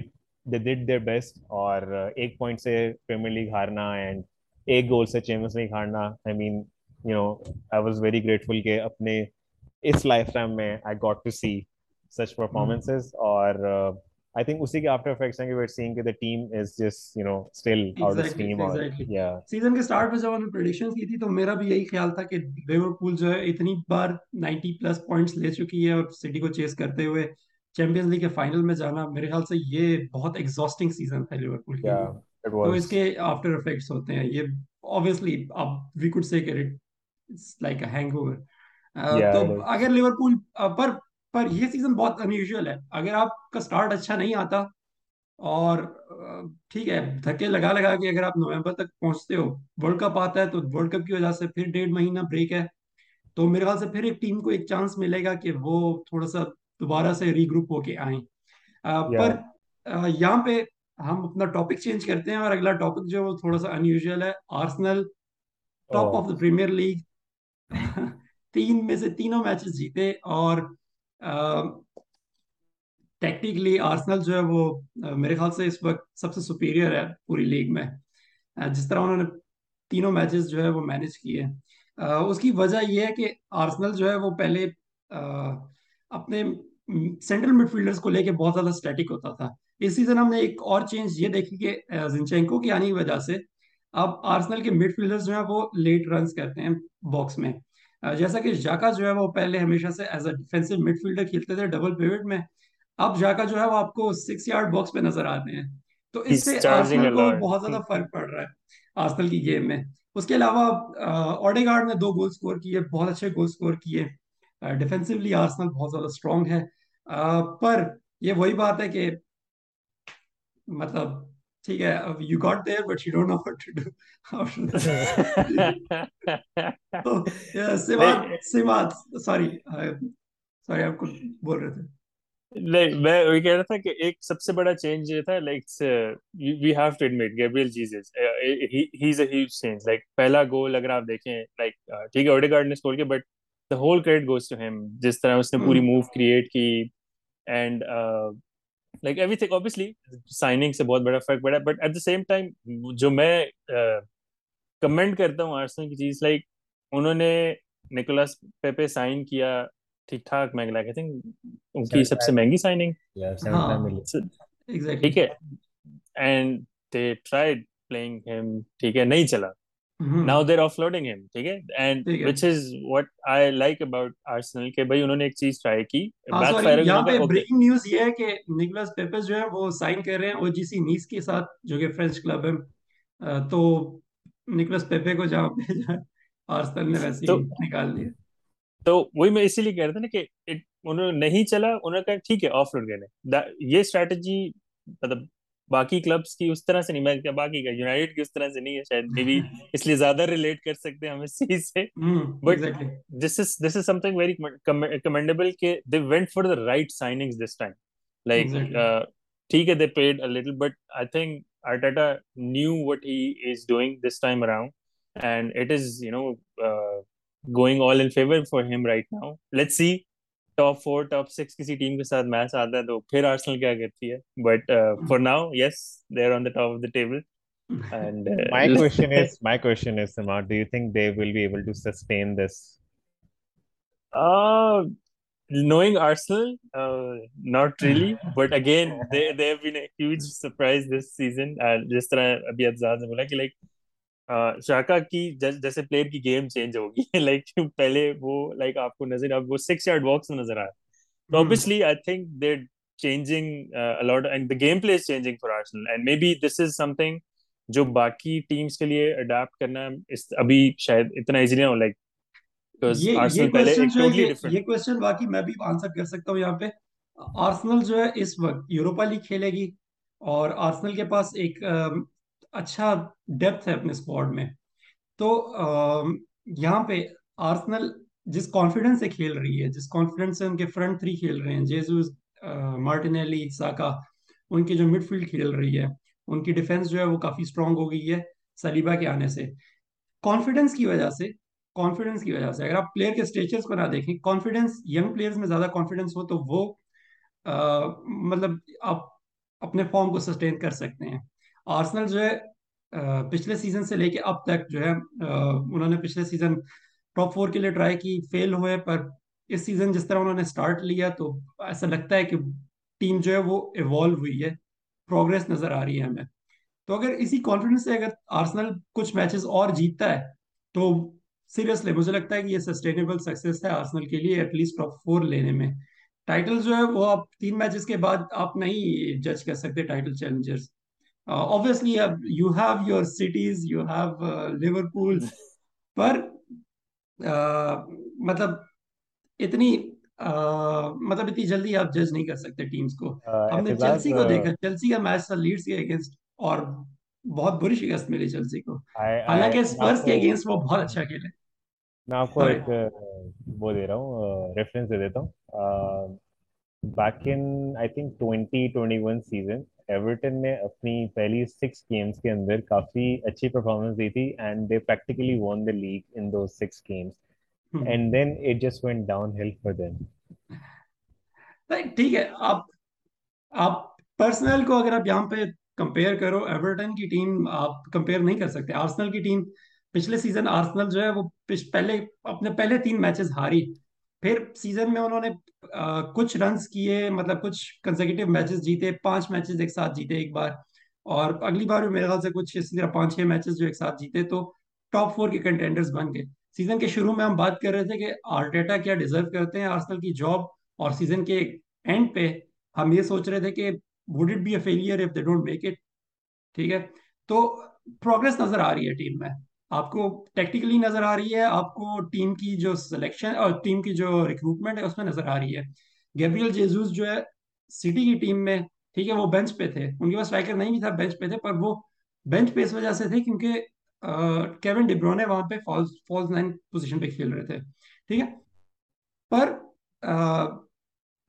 they did their best اور ایک پوائنٹ سے پریمیئر لیگ ہارنا اینڈ ایک گول سے Champions League ہارنا۔ I mean you know I was very grateful کہ اپنے اس لائف ٹائم میں I got to see such performances اور I think اسی کے after effects ہیں کہ we're seeing کہ the team is just you know still out of Exactly, steam اور exactly. yeah. سیزن کے سٹارٹ میں چیمپئنز لیگ کے فائنل جانا میرے خیال سے یہ بہت ایگزاسٹنگ سیزن تھا لیورپول کے لیے تو اس کے آفٹر افیکٹس ہوتے ہیں یہ obviously اب وی کوڈ سے کہ it's like a hangover تو. اگر لیورپول پر پر یہ سیزن بہت انیوژل ہے۔ اگر آپ کا سٹارٹ اچھا نہیں آتا اور ٹھیک ہے دھکے لگا لگا کے اگر آپ نومبر تک پہنچتے ہو ورلڈ کپ آتا ہے تو ورلڈ کپ کی وجہ سے پھر ڈیڑھ مہینہ بریک ہے۔ تو میرے خیال سے پھر ایک ٹیم کو ایک چانس ملے گا کہ وہ تھوڑا سا دوبارہ سے ری گروپ ہو کے آئیں۔ پر یہاں پہ ہم اپنا ٹاپک چینج کرتے ہیں اور اگلا ٹاپک جو وہ تھوڑا سا انیوژل ہے Arsenal top of the Premier League تین میں سے تینوں میچز جیتے اور ٹیکٹیکلی آرسنل جو ہے وہ میرے خیال سے اس وقت سب سے سپیریئر ہے پوری لیگ میں۔ جس طرح انہوں نے تینوں میچز جو ہے وہ مینج کیے۔ اس کی وجہ یہ ہے کہ آرسنل جو ہے وہ پہلے اپنے سینٹرل مڈ فیلڈرز کو لے کے بہت زیادہ اسٹیٹک ہوتا تھا۔ اس سیزن ہم نے ایک اور چینج یہ دیکھی کہ زنچینکو کی آنے کی وجہ سے اب آرسنل کے مڈ فیلڈرز جو ہیں وہ لیٹ رنز کرتے ہیں باکس میں۔ جیسا کہ جاکا جو ہے وہ پہلے ہمیشہ سے as a defensive midfielder کھیلتے تھے ڈبل پیوٹ میں اب جاکا جو ہے وہ آپ کو سکس یارڈ باکس پہ نظر آتے ہیں۔ تو اس سے آرسنل کو بہت زیادہ فرق پڑ رہا ہے آرسنل کی گیم میں۔ اس کے علاوہ اوڈے گارڈ نے دو گول سکور کیے بہت اچھے گول سکور کیے۔ ڈیفینسولی آرسنل بہت زیادہ اسٹرانگ ہے۔ پر یہ وہی بات ہے کہ مطلب ٹھیک ہے you got there but you don't know what to do سمات سمات سوری سوری آپ کو بول رہے تھے۔ نہیں میں وہی کہہ رہا تھا کہ ایک سب سے بڑا چینج یہ تھا like we have to admit Gabriel Jesus he is a huge change like پہلا گول اگر آپ دیکھیں لائک ٹھیک ہے اوڈیگارڈ نے سکور کیا but the whole credit goes to him جس طرح اس نے پوری موو کریٹ کی and like everything obviously signing سے بہت بڑا فرق پڑا but at the same time جو میں کمنٹ کرتا ہوں آرسنل کی چیز لائک انہوں نے نکولاس پیپے سائن کیا ٹھیک ٹھاک میں لائک آئی تھنک ان کی سب سے مہنگی سائننگ ٹھیک ہے. اینڈ دے ٹرائیڈ پلئنگ ہم ٹھیک ہے نہیں چلا. ناؤ دیر آف لوڈنگ ہم ٹھیک ہے and which is what I like about Arsenal کہ بھائی انہوں نے ایک چیز ٹرائی کی بیک فائر یہاں پہ بریکنگ نیوز یہ ہے کہ نکلس پیپرز جو ہے وہ سائن کر رہے ہیں او جی سی نیس کے ساتھ جو کہ فرینچ کلب ہے تو نکلس پیپے کو جہاں پہ آرسنل نے ویسے نکال دیا تو وہی میں اسی لیے کہہ رہا تھا نا کہ انہوں نے نہیں چلا انہوں نے کہا ٹھیک ہے آف لوڈ کرنے یہ اسٹریٹجی مطلب باقی کلبس کی اس طرح سے نہیں میں باقی کا یونائٹیڈ کی اس طرح سے نہیں ہے شاید مے بی اس لیے زیادہ ریلیٹ کر سکتے ہیں ہم اس چیز سے۔ But this is this is something very commendable کہ they went for the right signings this time like ٹھیک ہے they paid a little bit I think knew what he is doing this time around and it is you know uh, going all in favor for him right now. Let's see top four top six کسی ٹیم کے ساتھ میچ آتا ہے تو پھر آرسنل کیا کرتی ہے؟ But for now yes they're on the top of the table and my question is my question is سما do you think they will be able to sustain this knowing Arsenal not really but again they they have been a huge surprise this season جس طرح ابھی اجاز نے بولا کہ لائک like, شاکا کی جیسے پلیئر کی گیم چینج ہوگی۔ لائک پہلے وہ لائک آپ کو نظر اب وہ سکس یارڈ باکس میں نظر آیا تو I think they changing a lot and the game play is changing for Arsenal and maybe this is something جو باقی کے لیے اڈاپٹ کرنا ابھی شاید اتنا ایزی نہیں ہو لائک یہ کوشچن باقی میں بھی آنسر کر سکتا ہوں یہاں پہ۔ آرسنل جو ہے اس وقت یوروپا لیگ کھیلے گی اور آرسنل کے پاس ایک اچھا ڈیپتھ ہے اپنے اسکواڈ میں۔ تو یہاں پہ آرسنل جس کانفیڈنس سے کھیل رہی ہے، جس کانفیڈنس سے ان کے فرنٹ تھری کھیل رہے ہیں جیزوز مارٹینیلی ساکا ان کی جو مڈ فیلڈ کھیل رہی ہے، ان کی ڈیفینس جو ہے وہ کافی اسٹرانگ ہو گئی ہے سلیبا کے آنے سے۔ کانفیڈنس کی وجہ سے کانفیڈنس کی وجہ سے، اگر آپ پلیئر کے اسٹیچرس کو نہ دیکھیں کانفیڈنس ینگ پلیئرز میں زیادہ کانفیڈنس ہو تو وہ مطلب آپ اپنے فارم کو سسٹین کر سکتے ہیں۔ آرسنل جو ہے پچھلے سیزن سے لے کے اب تک جو ہے انہوں نے پچھلے سیزن ٹاپ فور کے لیے ٹرائی کی فیل ہوئے، پر اس سیزن جس طرح انہوں نے سٹارٹ لیا تو ایسا لگتا ہے کہ ٹیم جو ہے وہ ایوالو ہوئی ہے پروگریس نظر آ رہی ہے ہمیں۔ تو اگر اسی کانفیڈنس سے اگر آرسنل کچھ میچز اور جیتتا ہے، تو سیریسلی مجھے لگتا ہے کہ یہ سسٹینیبل سکسیس ہے آرسنل کے لیے ایٹ لیسٹ ٹاپ فور لینے میں۔ ٹائٹل جو ہے وہ آپ تین میچز کے بعد آپ نہیں جج کر سکتے title challengers obviously you have your cities you have uh, liverpool پر مطلب اتنی مطلب اتنی جلدی آپ جج نہیں کر سکتے ٹیمز کو ہم نے چیلسی کو دیکھا چیلسی کا میچ تھا لیڈز کے اگینسٹ اور بہت بری شکست ملی چیلسی کو حالانکہ سپرز کے اگینسٹ وہ بہت اچھا کھیلے میں آپ کو ایک وہ دے رہا ہوں ریفرنس دے دیتا ہوں back in I think twenty twenty one season Everton نے اپنی پہلی سکس گیمس کے اندر کافی اچھی پرفارمنس دی تھی and they practically won the league in do six games and then it just went downhill for them ٹھیک ہے آپ آپ پرسنل کو اگر آپ یہاں پہ کمپیئر کرو ایورٹن کی ٹیم آپ کمپیئر نہیں کر سکتے۔ آرسنل کی ٹیم پچھلے سیزن آرسنل جو ہے وہ پہلے اپنے پہلے تین میچز ہاری۔ پھر سیزن میں انہوں نے کچھ رنز کیے مطلب کچھ کنزیکٹو میچز جیتے، پانچ میچز ایک ساتھ جیتے ایک بار۔ اور اگلی بار بھی میرے خیال سے کچھ اسی طرح پانچ چھ میچز جو ایک ساتھ جیتے تو ٹاپ فور کے کنٹینڈرز بن گئے۔ سیزن کے شروع میں ہم بات کر رہے تھے کہ آرٹیٹا کیا ڈیزرو کرتے ہیں آرسنل کی جاب اور سیزن کے اینڈ پہ ہم یہ سوچ رہے تھے کہ would it be a failure if they don't make it ٹھیک ہے؟ تو پروگرس نظر آ رہی ہے ٹیم میں۔ آپ کو ٹیکٹیکلی نظر آ رہی ہے، آپ کو ٹیم کی جو سلیکشن اور ٹیم کی جو ریکروٹمنٹ ہے، اس میں نظر آ رہی ہے۔ گیبریل جیزوس جو ہے سٹی کی ٹیم میں، ٹھیک ہے، وہ بینچ پہ تھے۔ ان کے پاس اسٹرائکر نہیں بھی تھا بینچ پہ تھے، پر وہ بینچ پہ اس وجہ سے تھے کیونکہ کیون ڈبرونے وہاں پہ فالز فالز نائن پوزیشن پہ کھیل رہے تھے۔ ٹھیک ہے۔ پر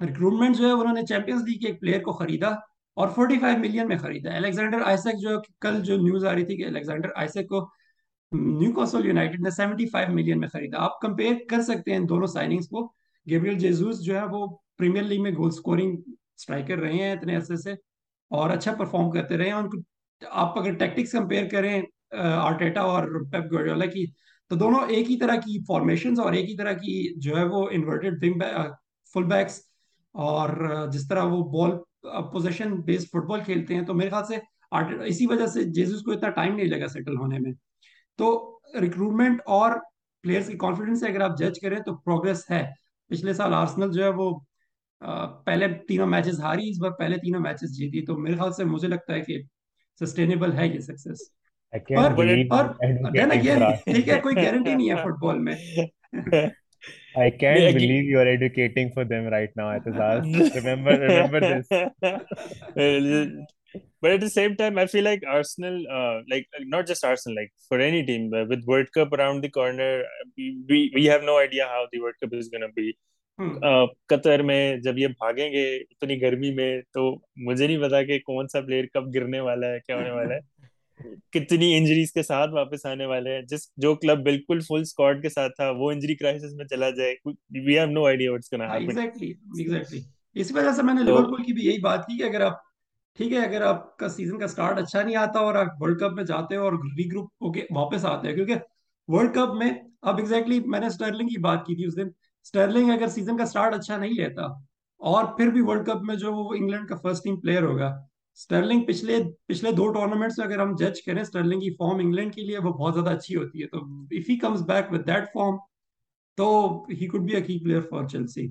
ریکروٹمنٹ جو ہے، انہوں نے چیمپئنز لیگ کے ایک پلیئر کو خریدا اور 45 ملین میں خریدا۔ الیگزینڈر آئسک جو کل جو نیوز آ رہی تھی کہ الیگزینڈر آئسک کو نیو کاسل یونائٹڈ نے 75 ملین میں خریدا۔ آپ کمپیئر کر سکتے ہیں دونوں سائننگز کو۔ گیبریل جیزوس جو ہے وہ پریمیئر لیگ میں گول سکورنگ سٹرائکر رہے ہیں اتنے عرصے سے اور اچھا پرفارم کرتے رہے ہیں۔ ان کو آپ اگر ٹیکٹکس کمپیئر کریں آرٹیٹا اور پیپ گوڈیولا کی، تو دونوں ایک ہی طرح کی فارمیشنز اور ایک ہی طرح کی جو ہے وہ انورٹڈ فل بیکس اور جس طرح وہ ball position base football کھیلتے ہیں۔ تو میرے خیال سے اسی وجہ سے جیزوس کو اتنا ٹائم نہیں لگا سیٹل ہونے میں۔ تو ریکروٹمنٹ اور پلیئرز کی کانفیڈنس سے اگر آپ جج کریں تو پروگرس ہے۔ پچھلے سال آرسنل جو ہے وہ پہلے تینوں میچز ہاری اس بار پہلے تینوں میچز جیتی۔ تو میرے خیال سے مجھے لگتا ہے کہ سسٹینیبل ہے یہ سکسس ٹھیک ہے کوئی گارنٹی نہیں ہے فٹ بال میں۔ I can't yeah, believe you are educating for them right now, Atazaz. remember, remember this. but at the same time, I feel like Arsenal, uh, like not just Arsenal, like for any team, uh, with World Cup around the corner, we we have no idea how the World Cup is gonna be. قطر میں جب یہ بھاگیں گے اتنی گرمی میں تو مجھے نہیں پتا کہ کون سا پلیئر کب گرنے والا ہے کیا ہونے والا ہے کتنی انجریز کے ساتھ واپس آنے والے ہیں جس جو کلب بالکل فل اسکواڈ کے ساتھ تھا وہ انجری کرائسس میں چلا جائے we have no idea what's gonna happen exactly exactly اس وجہ سے میں نے لیورپول کی بھی یہی بات کی کہ اگر آپ ٹھیک ہے، اگر آپ کا سیزن کا سٹارٹ اچھا نہیں آتا اور آپ ورلڈ کپ میں جاتے ہو اور ری گروپ ہو کے واپس آتے ہیں کیونکہ ورلڈ کپ میں اب ایگزیکٹلی میں نے سٹرلنگ کی بات کی تھی اس دن۔ سٹرلنگ اگر سیزن کا سٹارٹ اچھا نہیں لیتا اور پھر بھی ورلڈ کپ میں جو وہ انگلینڈ کا فرسٹ ٹیم پلیئر ہوگا سٹرلنگ پچھلے پچھلے دو ٹورنامنٹس میں اگر ہم جج کریں سٹرلنگ کی فارم انگلینڈ کے لیے وہ بہت زیادہ اچھی ہوتی ہے۔ تو if he comes back with that form تو he could be a key player for Chelsea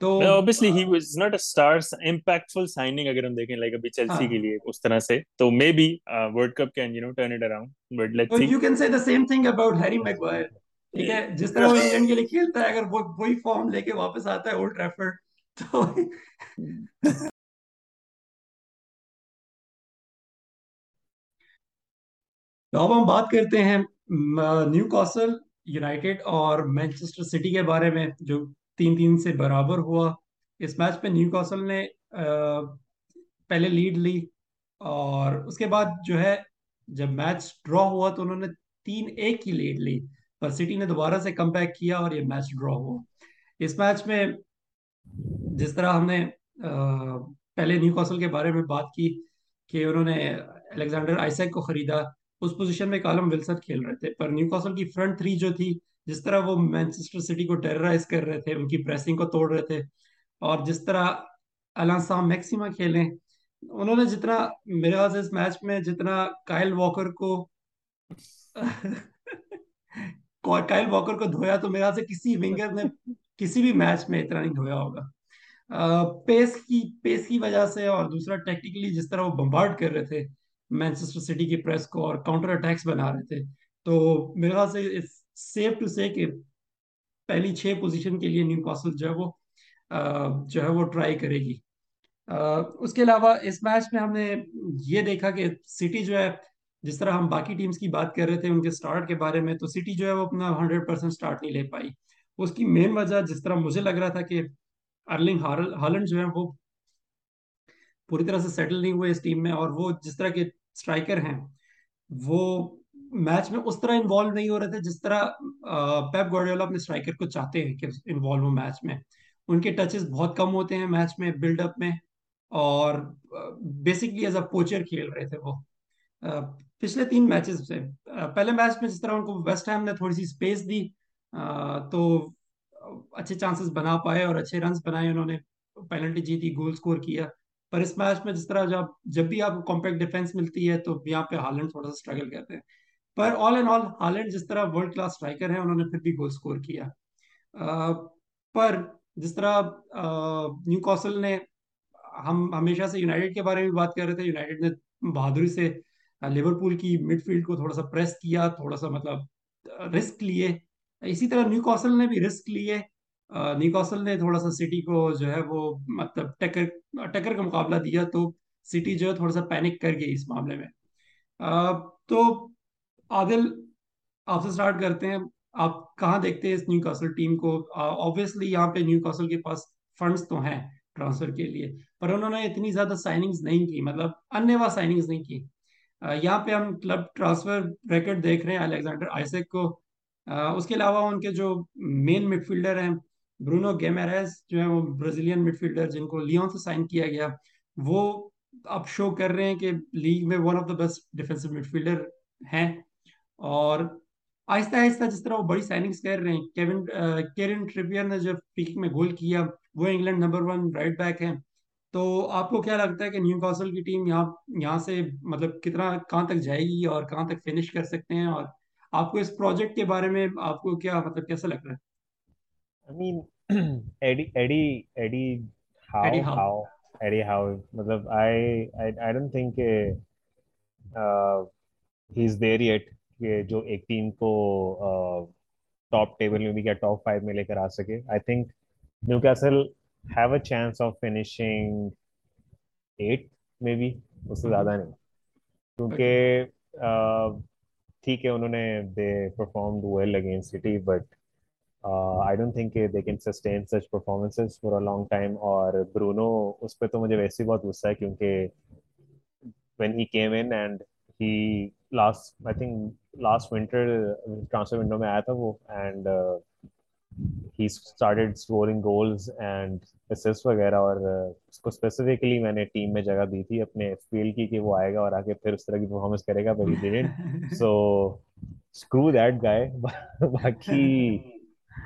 تو obviously he was not a star impactful signing اگر ہم دیکھیں like ابھی چیلسی کے لیے اس طرح سے۔ تو maybe uh, world cup can you know turn it around but let's see. you can say the same thing about Harry Maguire. ٹھیک ہے جس طرح وہ انگلینڈ کے لیے کھیلتا ہے اگر وہ وہی فارم لے کے واپس آتا ہے اولڈ ٹریفرڈ تو تو اب ہم بات کرتے ہیں نیو کاسل یونائٹیڈ اور مینچسٹر سٹی کے بارے میں جو تین تین سے برابر ہوا۔ اس میچ پہ نیو کاسل نے پہلے لیڈ لی اور اس کے بعد جو ہے جب میچ ڈرا ہوا تو انہوں نے تین ایک کی لیڈ لی، پر سٹی نے دوبارہ سے کم بیک کیا اور یہ میچ ڈرا ہوا۔ اس میچ میں جس طرح ہم نے پہلے نیو کاسل کے بارے میں بات کی کہ انہوں نے الیگزینڈر آئسیک کو خریدا، اس پوزیشن میں کالم ولسن کھیل رہے تھے، پر نیو کاسل کی فرنٹ تھری جو تھی جس طرح وہ مینچسٹر سٹی کو ٹیررائز کر رہے تھے، ان کی پریسنگ کو توڑ رہے تھے، اور جس طرح الانسام میکسیما کھیلیں، انہوں نے جتنا میرے خیال سے اس میچ میں جتنا کائل واکر کو کائل واکر کو دھویا تو میرے خیال سے کسی ونگر نے کسی بھی میچ میں اتنا نہیں دھویا ہوگا۔ پیس کی پیس کی وجہ سے، اور دوسرا ٹیکٹیکلی جس طرح وہ بمبارڈ کر رہے تھے، مینچسٹر سٹی کی پریس کو اور کاؤنٹر اٹیکس بنا رہے تھے، تو میرے خیال سے اس سیف ٹو سے کہ پہلی چھ پوزیشن کے لیے نیو کاسل جو ہے وہ جو ہے وہ ٹرائی کرے گی۔ اس کے علاوہ اس میچ میں ہم نے یہ دیکھا کہ سٹی جو ہے، جس طرح ہم باقی ٹیمز کی بات کر رہے تھے ان کے سٹارٹ کے بارے میں، تو سٹی جو ہے وہ اپنا ہنڈریڈ پرسینٹ سٹارٹ نہیں لے پائی۔ اس کی مین وجہ جس طرح مجھے لگ رہا تھا کہ ارلنگ ہالنڈ جو ہے وہ پوری طرح سے سیٹل نہیں ہوئے اس ٹیم میں اور وہ جس طرح کے سٹرائکر ہیں، وہ میچ میں اس طرح انوالو نہیں ہو رہے تھے جس طرح پیپ گوڈیولا اپنے سٹرائکر کو چاہتے ہیں کہ انوالو ہو میچ میں۔ ان کے ٹچز بہت کم ہوتے ہیں میچ میں بلڈ اپ میں۔ اور بیسکلی ایز اے پوچر کھیل رہے تھے وہ۔ پچھلے تین میچز سے پہلے میچ میں جس طرح ان کو ویسٹ ہیم نے تھوڑی سی سپیس دی تو اچھے چانسز بنا پائے اور اچھے رنز بنائے انہوں نے۔ پینلٹی جیتی گول سکور کیا۔ پر اس میچ میں جس طرح جب جب بھی آپ کو کمپیکٹ ڈیفینس ملتی ہے تو یہاں پہ ہالینڈ تھوڑا سا اسٹرگل کرتے ہیں۔ پر آل اینڈ آل ہالینڈ جس طرح ورلڈ کلاس اسٹرائکر ہیں، انہوں نے پھر بھی گول سکور کیا۔ پر جس طرح نیو کاسل نے ہم ہمیشہ سے یونائٹیڈ کے بارے میں بات کر رہے تھے۔ یونائٹیڈ نے بہادری سے لیورپول کی مڈ فیلڈ کو تھوڑا سا پریس کیا، تھوڑا سا مطلب رسک لیے۔ اسی طرح نیو کاسل نے بھی رسک لیے۔ نیو کاسل نے تھوڑا سا سٹی کو جو ہے وہ مطلب ٹکر ٹکر کا مقابلہ دیا تو سٹی جو ہے تھوڑا سا پینک کر گئی اس معاملے میں۔ تو عادل آپ سے سٹارٹ کرتے ہیں۔ آپ کہاں دیکھتے ہیں اس نیو کاسل ٹیم کو آبویسلی یہاں پہ نیو کاسل کے پاس فنڈز تو ہیں ٹرانسفر کے لیے، پر انہوں نے اتنی زیادہ سائننگز نہیں کی مطلب انوا سائننگز نہیں کی۔ یہاں پہ ہم کلب ٹرانسفر ریکٹ دیکھ رہے ہیں الیگزینڈر آئسک کو۔ اس کے علاوہ ان کے جو مین مڈ فیلڈر ہیں، برونو گیمیریز جو ہے وہ برازیلین مڈ فیلڈر جن کو لیون سے سائن کیا گیا، وہ اب شو کر رہے ہیں کہ لیگ میں one of the best defensive midfielder ہیں۔ اور آہستہ آہستہ جس طرح وہ بڑی سائننگز کر رہے ہیں کیون کیرن ٹریپیئر نے جب پیکنگ میں گول کیا وہ England number one right back ہیں۔ تو آپ کو کیا لگتا ہے کہ نیو کاسل کی ٹیم یہاں یہاں سے مطلب کتنا کہاں تک جائے گی اور کہاں تک فنش کر سکتے ہیں؟ اور آپ کو اس پروجیکٹ کے بارے میں آپ کو کیا مطلب کیسا لگ رہا ہے؟ I mean, Eddie, Eddie, Eddie, how, Eddie how how, Eddie, how, مطلب I, I, I don't think کہ uh, he's there yet. کہ جو ایک ٹیم کو ٹاپ ٹیبل میں بھی کیا ٹاپ فائیو میں لے کر آ سکے۔ I think Newcastle have a chance of finishing eight میں بھی اس سے زیادہ نہیں۔ کیونکہ ٹھیک ہے، انہوں نے they performed well against City but I don't think they can sustain such performances for a long time اور برونو، اس پہ تو مجھے ویسے ہی بہت غصہ ہے، کیونکہ when he came in and he last I think last winter transfer window میں آیا تھا وہ and he started scoring goals and assist وغیرہ اور اس کو اسپیسیفکلی میں نے ٹیم میں جگہ دی تھی اپنے فیل کی کہ وہ آئے گا اور آ کے پھر اس طرح کی پرفارمنس کرے گا but he didn't so screw that guy باقی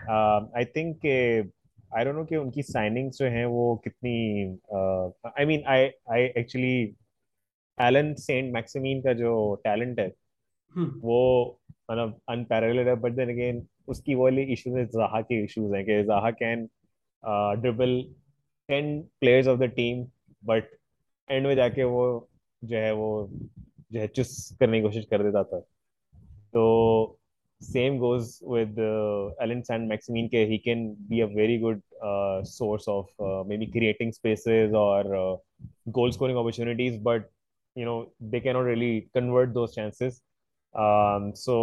آئی تھنک کہ آئی ڈونٹ نو کہ ان کی سائننگس جو ہیں وہ کتنی I mean I I actually Allan Saint Maximin کا جو ٹیلنٹ ہے Hmm. وہ مطلب ان پیرلڈ ہے بٹ دین اگین اس کی وہ ایشوز ہیں زاہا کے ایشوز ہیں کہ Zaha can dribble ten players of the team but end میں جا کے وہ جو ہے وہ جو ہے چس کرنے کی کوشش کر دیتا تھا۔ تو same goes with Allan Saint Maximin کے he can be a very good source of maybe creating spaces اور goal scoring opportunities but you know they cannot really convert those chances. um, so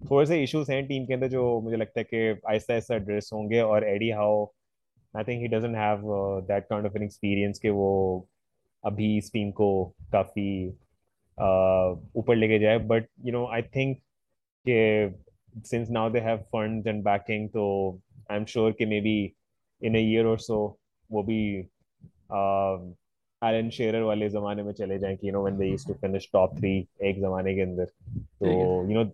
تھوڑے سے ایشوز ہیں ٹیم کے اندر جو مجھے لگتا ہے کہ آہستہ آہستہ ایڈریس ہوں گے اور Eddie Howe I think he doesn't have that kind of an experience کہ وہ ابھی اس ٹیم کو کافی اوپر لے کے جائے but you know I think کہ since now they have funds and backing تو آئی ایم شیور کہ may be in a year اور سو وہ بھی ایلن شیرر والے زمانے میں چلے جائیں کہ you know when they used to finish top three ایک زمانے کے اندر. تو یو نو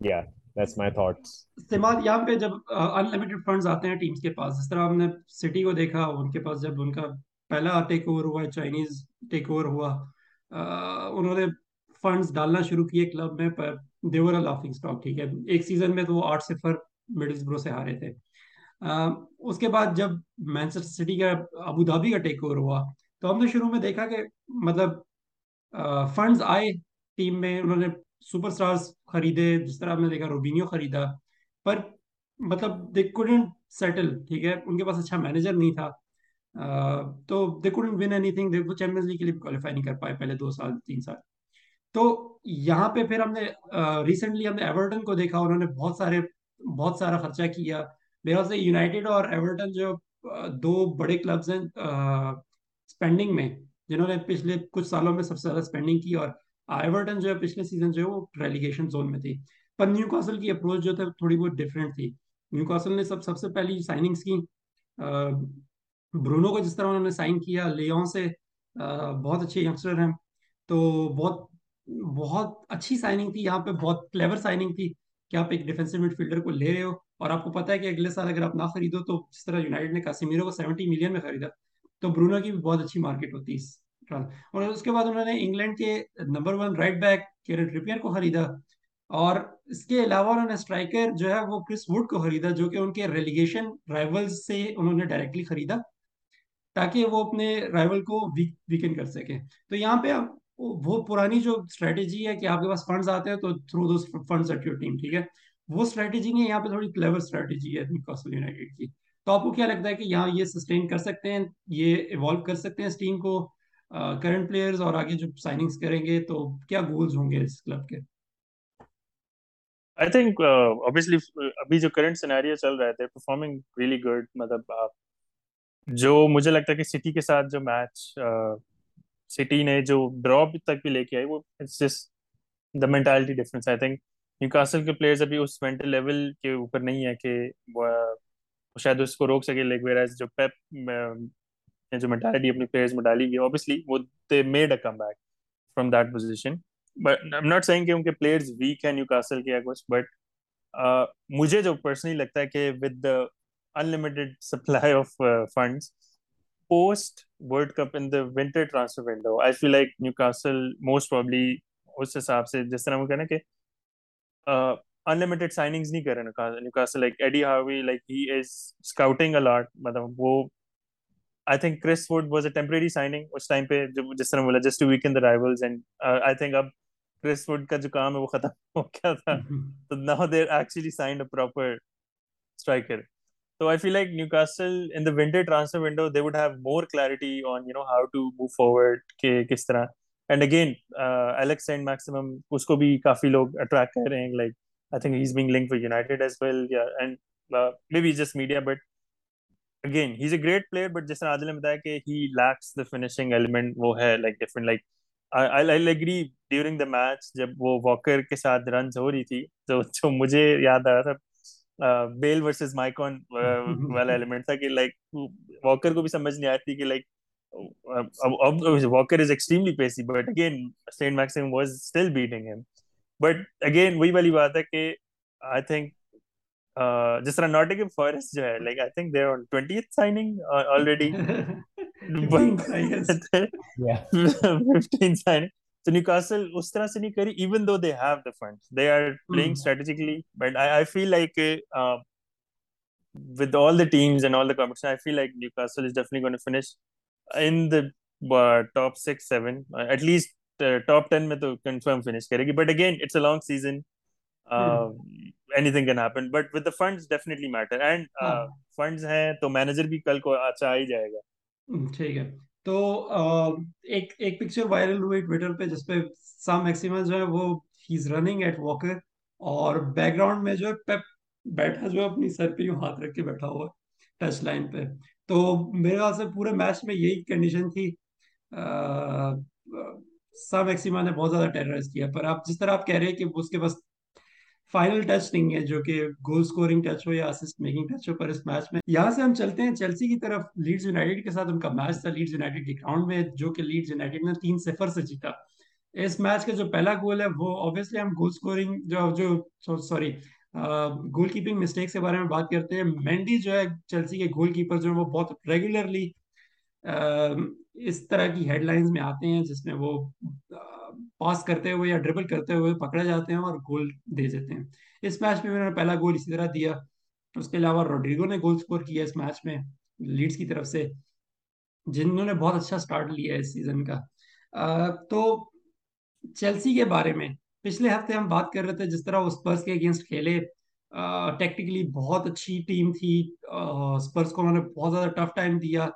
یا دیٹس مائی تھاٹس استعمال یہاں پہ جب ان فنڈز آتے ہیں ٹیمز کے پاس جس طرح ہم نے سٹی کو دیکھا ان کے پاس جب ان کا پہلا ٹیک اوور ہوا چائنیز ٹیک اوور ہوا انہوں نے فنڈز ڈالنا شروع کیے کلب میں پر دیور لافنگ اسٹاک ٹھیک ہے. ایک سیزن میں تو وہ آٹھ صفر مڈلز برو سے ہارے تھے۔ اس کے بعد جب مینچسٹر سٹی کا ابو دھابی کا ٹیک اوور ہوا تو ہم نے شروع میں دیکھا کہ مطلب فنڈز آئے ٹیم میں، انہوں نے سپر سٹارز خریدے، جس طرح ہم نے دیکھا روبینیو خریدا، پر مطلب دے کوڈنٹ سیٹل ٹھیک ہے؟ ان کے پاس اچھا مینیجر نہیں تھا۔ تو they couldn't win anything وہ چیمپئنز لیگ کے لیے کوالیفائی نہیں کر پائے پہلے دو سال، تین سال۔ تو یہاں پہ پھر ہم نے ریسنٹلی ہم نے ایورٹن کو دیکھا، انہوں نے بہت سارے، بہت سارا خرچہ کیا۔ میرا سے یونائٹیڈ اور ایورٹن جو دو بڑے کلبز ہیں اسپینڈنگ میں جنہوں نے پچھلے کچھ سالوں میں سب سے زیادہ اسپینڈنگ کی اور ایورٹن جو ہے پچھلے سیزن جو ہے وہ ریلیگیشن زون میں تھی۔ پر نیو کاسل کی اپروچ جو تھا تھوڑی بہت ڈفرینٹ تھی۔ نیو کاسل نے سب سب سے پہلی سائننگس کی۔ برونو کو جس طرح انہوں نے سائن کیا لیون سے بہت اچھے ینگسٹر ہیں۔ تو بہت بہت اچھی سائننگ تھی۔ یہاں پہ بہت کلیور سائننگ تھی کہ آپ ایک ڈیفینسو مڈ فیلڈر کو لے رہے ہو اور آپ کو پتا ہے کہ اگلے سال اگر آپ نہ خریدو تو جس طرح یونائٹیڈ نے کاسیمیرو کو سیونٹی ملین میں خریدا۔ تو برونو کی بھی بہت اچھی مارکیٹ ہوتی ہے اور اس کے بعد انہوں نے انگلینڈ کے number one right back Kieran Trippier کو خریدا۔ اور اس کے علاوہ انہوں نے اسٹرائکر جو ہے وہ کرس ووڈ کو خریدا جو کہ ان کے ریلیگیشن رائیولز سے انہوں نے ڈائریکٹلی خریدا تاکہ وہ اپنے رائیول کو ویکن کر سکیں۔ تو یہاں پہ وہ پرانی جو اسٹریٹجی ہے کہ آپ کے پاس فنڈز آتے ہیں تو through those funds at your team ٹھیک ہے؟ وہ اسٹریٹجی نہیں ہے، یہاں پہ تھوڑی کلیور اسٹریٹجی ہے یونائٹیڈ کی۔ تو آپ کو کیا لگتا ہے کہ یہاں یہ سسٹین کر سکتے ہیں؟ یہ ایوالو کر سکتے ہیں اس ٹیم کو کرنٹ پلیئرز اور آگے جو سائننگز کریں گے؟ تو کیا گولز ہوں گے اس کلب کے؟ آئی تھنک اوبیسلی ابھی جو کرنٹ سینیریو چل رہے تھے پرفارمنگ ریئلی گڈ مطلب آپ، جو مجھے لگتا ہے کہ سٹی کے ساتھ جو میچ سٹی نے جو ڈراپ تک بھی لے کے آئی، وہ it's just the mentality difference I think Newcastle کے پلیئرز ابھی اس مینٹل لیول کے اوپر نہیں ہے کہ شاید اس کو روک سکے لیک ویئر جو پیپ um, نے جو مینٹالٹی اپنی پلیئرز میں ڈالی گئی اوبیسلی وہ they made a come back from that position but I am not seeing کہ ان کے پلیئرز ویک ہیں نیو کاسل کے کچھ بٹ uh, مجھے جو پرسنلی لگتا ہے کہ with the unlimited supply of funds post World Cup in the winter transfer window I feel like Newcastle most probably اس حساب سے، جس طرح وہ کہنا کہ uh, انلمیٹڈ سائننگز نہیں کر رہے Newcastle like Eddie Howe like he is scouting a lot مطلب وہ I think Chris would was a temporary signing us time پہ جس طرح بولا just to weaken the rivals and I think اب کرس وڈ کا جو کام ہے وہ ختم ہو گیا تھا تو now actually signed a proper striker So I feel like Newcastle in the winter transfer window, they would have more clarity on, you know, how to move forward. Ke, kis tarah. And again, uh, Alex Saint Maximum, usko bhi kafi log attract kar rahe hain. Like, I think he's being linked with United as well. Yeah, and uh, maybe just media, but again, he's a great player. But just Adil ne he lacks the finishing element. Wo hai like different. Like I, I'll agree during the match جب وہ واکر کے ساتھ رنز ہو رہی تھی تو جو مجھے یاد آ رہا تھا بیل ورسز مائکون والا ایلیمنٹ تھا کہ لائک واکر کو بھی سمجھ نہیں آتی کہ like Walker is extremely pacey but again Saint Maximin was still beating ہم بٹ اگین وہی والی بات ہے کہ آئی تھنک جس طرح ناٹ اگین فارسٹ جو ہے like I think there twenty eight signing already top six at least top ten میں تو confirm finish کرے گی. Long season. Uh, mm. Anything can happen. But with the funds definitely matter. And uh, ah. funds ہیں تو manager بھی کل کو اچھا آ ہی جائے گا. ٹھیک ہے تو ایک ایک پکچر وائرل ہوئی ٹویٹر پہ جس پہ سام میکسیما جو ہے وہ he is running at Walker اور بیک گراؤنڈ میں جو ہے پیپ بیٹھا جو ہے اپنی سر پہ یوں ہاتھ رکھ کے بیٹھا ہوا ٹچ لائن پہ تو میرے خیال سے پورے میچ میں یہی کنڈیشن تھی سام میکسیما نے بہت زیادہ ٹیررائز کیا، پر آپ جس طرح آپ کہہ رہے ہیں کہ اس کے پاس فائنل ٹچ نہیں ہے، جو کہ گول سکورنگ ٹچ ہو یا اسسٹ میکنگ ٹچ ہو، پر اس میچ میں یہاں سے ہم چلتے ہیں چیلسی کی طرف لیڈز یونائٹیڈ کے ساتھ ان کا میچ تھا لیڈز یونائٹیڈ کے گراؤنڈ میں، جو کہ لیڈز یونائٹیڈ نے تین صفر سے جیتا۔ اس میچ کا جو پہلا گول ہے، وہ اوبیسلی ہم گول سکورنگ جو جو سوری گول کیپنگ مسٹیکس کے بارے میں بات کرتے ہیں۔ مینڈی جو ہے چیلسی کے گول کیپر جو ہے وہ بہت ریگولرلی اس طرح کی ہیڈ لائنز میں آتے ہیں جس میں وہ پاس کرتے ہوئے یا ڈربل کرتے ہوئے پکڑے جاتے ہیں اور گول دے دیتے ہیں۔ اس میچ میں انہوں نے پہلا گول اسی طرح دیا۔ اس کے علاوہ روڈریگو نے گول سکور کیا اس میچ میں لیڈز کی طرف سے، جنہوں نے بہت اچھا سٹارٹ لیا ہے اس سیزن کا۔ تو چیلسی کے بارے میں، پچھلے ہفتے ہم بات کر رہے تھے جس طرح وہ اسپرس کے اگینسٹ کھیلے۔ ٹیکٹیکلی بہت اچھی ٹیم تھی۔ اسپرس کو انہوں نے بہت زیادہ ٹف ٹائم دیا۔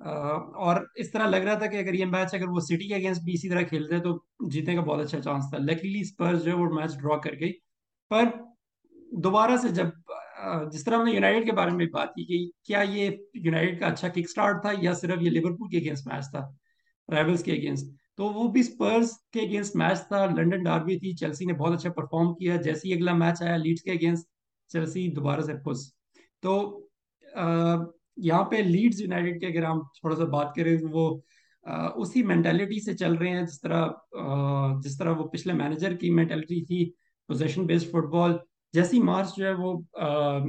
اور اس طرح لگ رہا تھا کہ اگر یہ میچ اگر وہ سٹی کے اگینسٹ بھی اسی طرح کھیلتے تو جیتنے کا بہت اچھا چانس تھا۔ لکیلی اسپرز جو ہے وہ میچ ڈرا کر گئی۔ پر دوبارہ سے جب جس طرح ہم نے یونائٹیڈ کے بارے میں بات کی کہ کیا یہ یونائٹیڈ کا اچھا کک سٹارٹ تھا یا صرف یہ لیورپول کے اگینسٹ میچ تھا رائبلز کے اگینسٹ تو وہ بھی اسپرز کے اگینسٹ میچ تھا۔ لنڈن ڈاربی تھی چیلسی نے بہت اچھا پرفارم کیا۔ جیسے ہی اگلا میچ آیا لیڈس کے اگینسٹ چیلسی دوبارہ سے پھس تو یہاں پہ لیڈز یونائٹیڈ کے اگر ہم تھوڑا سا بات کریں تو وہ اسی مینٹیلٹی سے چل رہے ہیں، جس طرح جس طرح وہ پچھلے مینیجر کی مینٹیلٹی تھی پوزیشن بیسڈ فٹ بال جیسی مارچ جو ہے وہ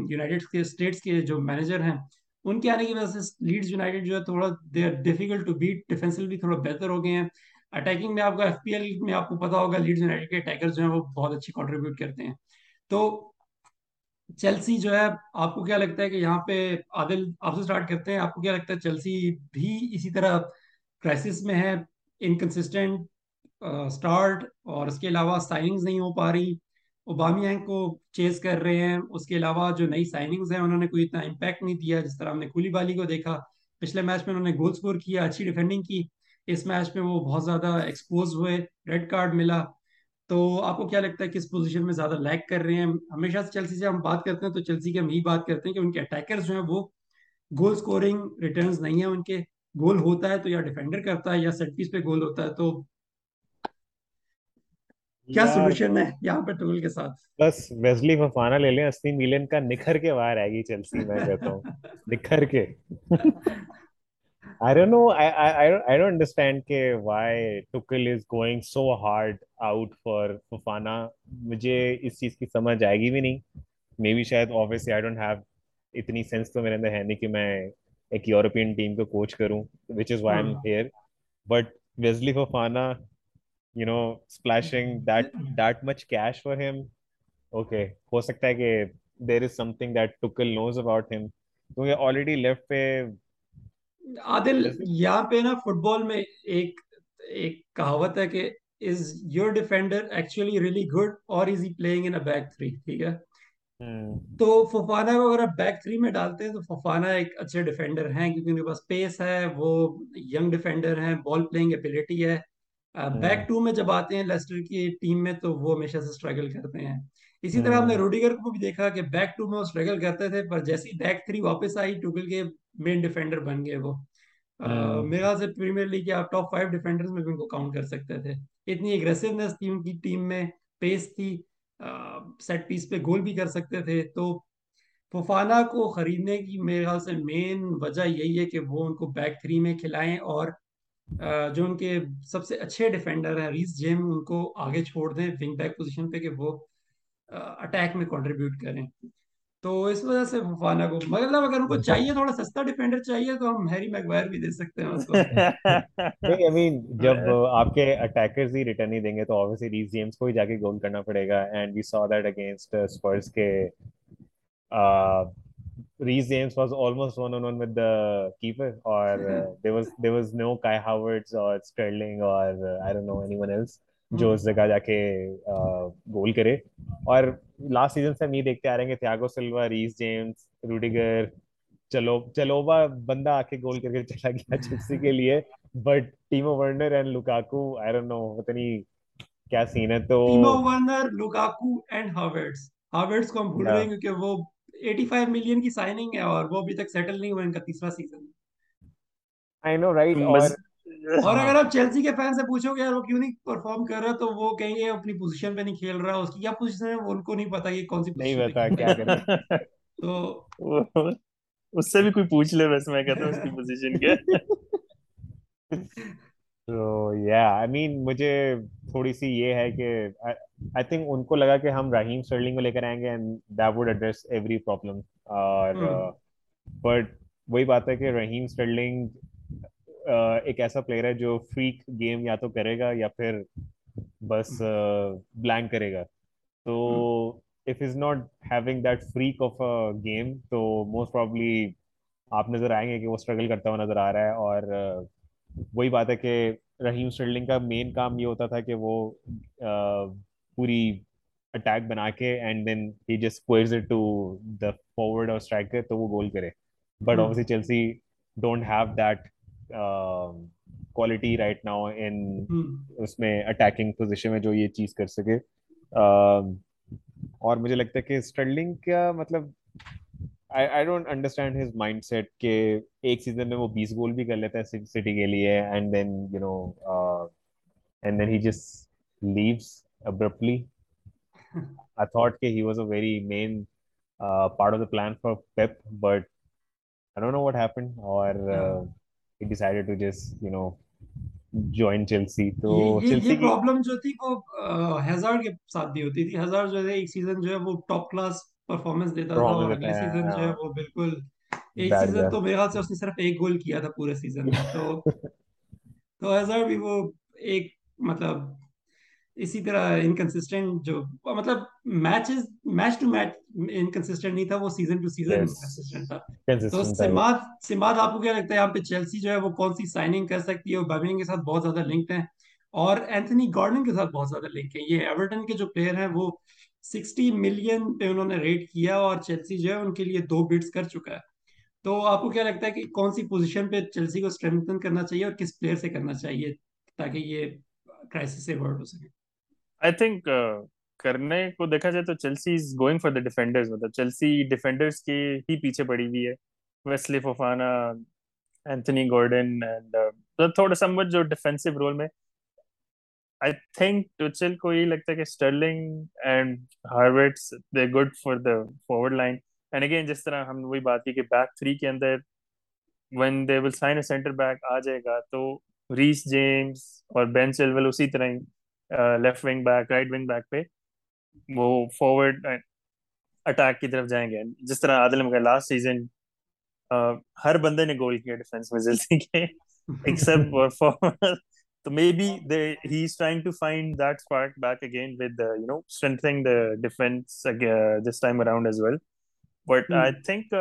یونائٹیڈ کے اسٹیٹس کے جو مینیجر ہیں، ان کے آنے کی وجہ سے لیڈز یونائٹیڈ جو ہے تھوڑا they are difficult to beat defensive بھی تھوڑا بہتر ہو گئے ہیں۔ اٹیکنگ میں آپ کو ایف پی ایل میں آپ کو پتا ہوگا لیڈز یونائٹیڈ کے اٹیکر جو ہیں وہ بہت اچھی کنٹریبیوٹ کرتے ہیں۔ تو چیلسی جو ہے، آپ کو کیا لگتا ہے کہ یہاں پہ عادل آپ سے سٹارٹ کرتے ہیں؟ آپ کو کیا لگتا ہے چیلسی بھی اسی طرح کرائسس میں ہے؟ انکنسسٹنٹ سٹارٹ اور اس کے علاوہ سائننگز نہیں ہو پا رہی۔ اوبامی کو چیز کر رہے ہیں۔ اس کے علاوہ جو نئی سائننگز ہیں، انہوں نے کوئی اتنا امپیکٹ نہیں دیا جس طرح ہم نے کولی بالی کو دیکھا۔ پچھلے میچ میں انہوں نے گول سکور کیا، اچھی ڈیفینڈنگ کی۔ اس میچ میں وہ بہت زیادہ ایکسپوز ہوئے۔ ریڈ کارڈ ملا۔ تو آپ کو کیا لگتا ہے کس پوزیشن میں زیادہ لیک کر رہے ہیں؟ ہمیشہ سے چلسی سے ہم بات کرتے ہیں تو چلسی کی ہم یہی بات کرتے ہیں کہ ان کے اٹیکرز جو ہیں وہ گول سکورنگ ریٹرنز نہیں ہیں ان کے گول ہوتا ہے تو یا ڈیفینڈر کرتا ہے یا سیٹ پیس پہ گول ہوتا ہے تو کیا سولوشن ہے یہاں پہ ٹول کے ساتھ؟ بس ویزلی ففانا لے لیں اسی ملین کا نکھر کے باہر آئے گی چلسی میں کہتا ہوں نکھر کے۔ کوچ کروں but let that much cash for ہوکے ہو سکتا ہے کہ there is something knows about کیونکہ آلریڈی عادل یہاں پہ نا فٹ بال میں ایک ایک کہاوت ہے کہ is your defender actually really good اور is he playing in back three ٹھیک ہے؟ تو ففانا کو اگر آپ بیک تھری میں ڈالتے ہیں تو ففانا ایک اچھے ڈیفینڈر ہیں کیونکہ ان کے پاس پیس ہے وہ ینگ ڈیفینڈر ہیں بال پلئنگ ایبلٹی ہے۔ بیک ٹو میں جب آتے ہیں لیسٹر کی ٹیم میں تو وہ ہمیشہ سے اسٹرگل کرتے ہیں۔ اسی طرح ہم نے روڈیگر کو بھی دیکھا کہ بیک ٹو میں وہ اسٹرگل کرتے تھے پر جیسی بیک تھری واپس آئی ٹوگل کے مین ڈیفینڈر بن گئے وہ۔ میرا سے پریمیئر لیگ کے آپ ٹاپ فائیو ڈیفینڈرز میں بھی ان کو کاؤنٹ کر سکتے تھے۔ اتنی اگریسونیس تھی ان کی ٹیم میں پیس تھی۔ سیٹ پیس پہ گول بھی کر سکتے تھے۔ تو ففانا کو خریدنے کی میرے خیال سے مین وجہ یہی ہے کہ وہ ان کو بیک تھری میں کھلائیں اور جو ان کے سب سے اچھے ڈیفینڈر ہیں ریس جیم ان کو آگے چھوڑ دیں ونگ بیک پوزیشن پہ کہ وہ اٹیک میں کنٹریبیوٹ کریں۔ تو اس وجہ سے ففانا کو مطلب اگر ان کو چاہیے تھوڑا سستا ڈیفینڈر چاہیے تو ہم ہیری میگوائر بھی دے سکتے ہیں اس کو۔ نہیں آئی مین جب آپ کے اٹیکرز ہی ریٹرن نہیں دیں گے تو obviously ریس جیمز کو ہی جا کے گول کرنا پڑے گا۔ And we saw that against Spurs کے James was almost one on one with the keeper or uh, there was there was no Kai Havertz or Sterling or uh, I don't know anyone else جو اس جگہ جا کے گول کرے اور لاسٹ سیزن سے ہم یہ دیکھتے آ رہے ہیں کہ تھیاگو سلوا ریس جیمس روڈیگر چلو چلوبا بندہ آ کے گول کر کے چلا گیا چلسی کے لیے. But Timo Werner and Lukaku I don't know پتہ نہیں کیا سین ہے تو Timo Werner Lukaku and Havertz Havertz کو ہم بھول رہے ہیں کیونکہ وہ 85 ملین کی سائننگ ہے اور وہ ابھی تک سیٹل نہیں ہوا ان کا تیسرا سیزن آئی نو رائٹ اور اور اگر آپ چیلسی کے فین سے پوچھو کہ یار وہ کیوں نہیں پرفارم کر رہا تو وہ کہیں گے اپنی پوزیشن پہ نہیں کھیل رہا اس کی کیا پوزیشن ہے ان کو نہیں پتا کہ کون سی نہیں پتا کیا کرے تو اس سے بھی کوئی پوچھ لے ویسے میں کہتا ہوں اس کی پوزیشن کیا تو یا آئی مین مجھے تھوڑی سی یہ ہے کہ آئی تھنک ان کو لگا کہ ہم رحیم اسٹرلنگ کو لے کر آئیں گے and that would address every problem اور بٹ وہی بات ہے کہ رحیم اسٹرلنگ ایک ایسا پلیئر ہے جو فریک گیم یا تو کرے گا یا پھر بس بلینک کرے گا۔ تو if is not having that freak of game تو موسٹ پرابلی آپ نظر آئیں گے کہ وہ اسٹرگل کرتا ہوا نظر آ رہا ہے۔ اور وہی بات ہے کہ رحیم اسٹرلنگ کا مین کام یہ ہوتا تھا کہ وہ پوری اٹیک بنا کے and then he just squares it to the forward اور اسٹرائکر تو وہ گول کرے۔ But obviously Chelsea don't have that quality right now in اس میں اٹیکنگ پوزیشن میں جو یہ چیز کر سکے۔ اور مجھے لگتا ہے کہ اسٹرلنگ کا مطلب I don't understand his mindset کہ ایک سیزن میں وہ بیس گول بھی کر لیتا ہے سٹی کے لیے and then you know and then he just leaves abruptly I thought کہ he was a very main part of the plan for Pep but I don't know what happen اور decided to just you know join Chelsea. تو چیلسی کی پرابلم جو تھی وہ ہیزارڈ کے ساتھ بھی ہوتی تھی۔ ہیزارڈ جو ہے ایک سیزن جو ہے وہ ٹاپ کلاس پرفارمنس دیتا تھا اور اگلے سیزن جو ہے وہ بالکل ایک سیزن تو میرے خیال سے اس نے صرف ایک گول کیا تھا پورے سیزن میں۔ تو تو ہیزارڈ بھی وہ ایک مطلب اسی طرح انکنسسٹنٹ جو مطلب matches match to match inconsistent نہیں تھا وہ سیزن ٹو سیزن تھا۔ تو سماد سماد آپ کو کیا لگتا ہے؟ یہاں پہ چیلسی جو ہے وہ کون سی سائننگ کر سکتی ہے اور برمنگھم کے ساتھ بہت زیادہ لنکڈ ہیں۔ اور اینتھنی گارڈن کے ساتھ بہت زیادہ لنک ہے یہ ایورٹن کے جو پلیئر ہیں وہ سکسٹی ملین پہ انہوں نے ریٹ کیا اور چیلسی جو ہے ان کے لیے دو بٹس کر چکا ہے۔ تو آپ کو کیا لگتا ہے کہ کون سی پوزیشن پہ چیلسی کو اسٹرینتھن کرنا چاہیے اور کس پلیئر سے کرنا چاہیے تاکہ یہ کرائسس سے ورڈ ہو سکے؟ آئی تھنک uh, کرنے کو دیکھا جائے تو Chelsea is going for the defenders مطلب چیلسی ڈیفینڈرز کے ہی پیچھے پڑی ہوئی ہے. Wesley Fofana Anthony Gordon and تھوڑا سمجھ جو ڈیفینسو رول میں آئی تھنک ٹوچل کو یہ لگتا ہے کہ Sterling and Havertz they good for the forward line and again جس طرح ہم وہی بات کی کہ بیک تھری کے اندر when they will sign a centre back آ جائے گا تو ریس جیمس اور بین چیلول اسی طرح ہی left wing back right wing back پہ وہ فارورڈ اٹیک کی طرف جائیں گے۔ جس طرح عادل کا لاسٹ سیزن ہر بندے نے گول کیا ڈیفینس میں جلسی کے۔ ایکسپٹ تو maybe he is trying to find that spark back again with you know strengthening the defence this time around as well but I think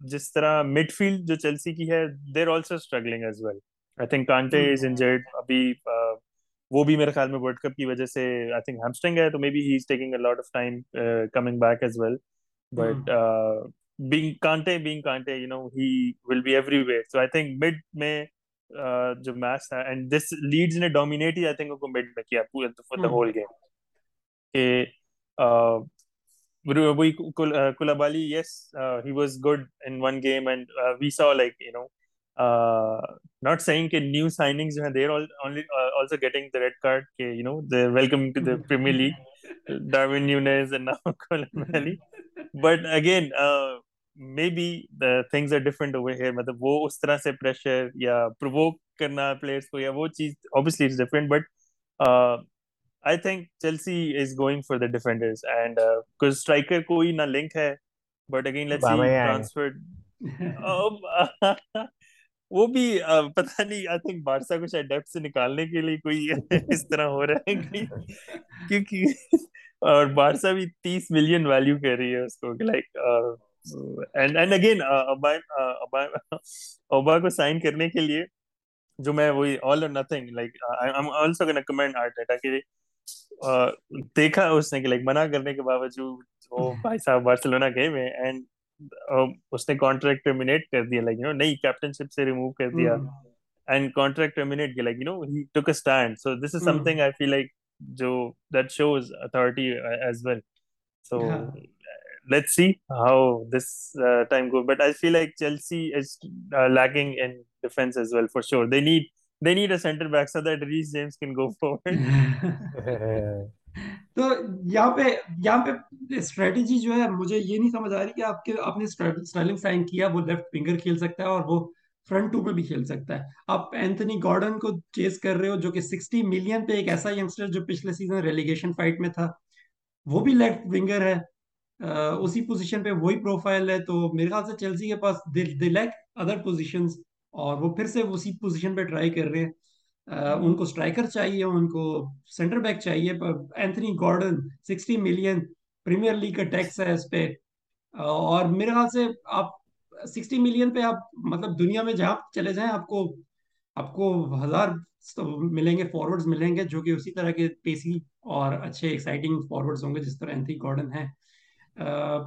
جس طرح مڈ فیلڈ جو چیلسی کی ہے there also struggling as well I think Kante is injured ابھی وہ بھی میرے خیال میں ورلڈ کپ کی وجہ سے آئی تھنک ہیمسٹنگ ہے تو maybe he is taking a lot of time coming back as well but being Conte being Conte you know he will be everywhere so I think mid میں جو میچ تھا اینڈ دس لیڈز نے ڈومینیٹ ہی آئی تھنک کو مڈ میں کیا پورے فور دا ہول گیم کہ وہی Koulibaly yes he was good in one game and we saw like you know not seeing کہ نیو سائننگ جو ہیں they're also getting the red card کہ you know they welcome to the premier league Darwin Nunez and now Koulibaly but again maybe things are different over here مطلب وہ اس طرح سے پریشر یا پرووک کرنا پلیئرس کو یا وہ چیز obviously it's different but I think Chelsea is going for the defenders and کچھ اسٹرائکر کوئی نہ لنک ہے but again let's see transfer وہ بھی پتہ نہیں آئی تھنک بارسا کو شاید ڈیپتھ سے نکالنے کے لیے کوئی اس طرح ہو رہا ہے کیونکہ اور بارسا بھی تیس ملین ویلیو کر رہی ہے اس کو like and and again Auba کو سائن کرنے کے لیے جو میں وہی all or nothing like am also کہ دیکھا اس نے کہ لائک منع کرنے کے باوجود وہ بھائی صاحب بارسلونا گئے ہوئے اینڈ اس نے کانٹریکٹ ٹرمینیٹ کر دیا لائک یو نو نئی کیپٹن شپ سے ریموو کر دیا. اینڈ کانٹریکٹ ٹرمینیٹ کیا like you know he took a stand so this is something I feel like جو that shows authority as well so let's see how this time go but I feel like Chelsea is lacking in defence as well for sure. They need they need a center back so that Reece James can go forward. تو یہاں پہ یہاں پہ اسٹریٹجی جو ہے، مجھے یہ نہیں سمجھ آ رہی کہ آپ کے، آپ نے اسٹائلنگ سائن کیا، وہ لیفٹ فنگر کھیل سکتا ہے اور وہ فرنٹ ٹو پہ بھی کھیل سکتا ہے۔ آپ اینتھنی گارڈن کو چیز کر رہے ہو، جو کہ سکسٹی ملین پہ ایک ایسا ینگسٹر جو پچھلے سیزن ریلیگیشن فائٹ میں تھا، وہ بھی لیفٹ ونگر ہے۔ اسی پوزیشن پہ وہی پروفائل ہے۔ تو میرے خیال سے چیلسی کے پاس دے لیک ادر پوزیشنز اور وہ پھر سے اسی پوزیشن پہ ٹرائی کر رہے ہیں۔ ان کو سٹرائکر چاہیے ان کو سینٹر بیک چاہیے Anthony Gordon sixty million Premier League کا ٹیکس ہے اس پہ۔ اور میرے خیال سے آپ سکسٹی ملین پہ آپ مطلب دنیا میں جہاں چلے جائیں آپ کو آپ کو ہزار ملیں گے فارورڈز ملیں گے جو کہ اسی طرح کے پیسی اور اچھے ایکسائٹنگ فارورڈز ہوں گے جس طرح اینتھنی گارڈن ہے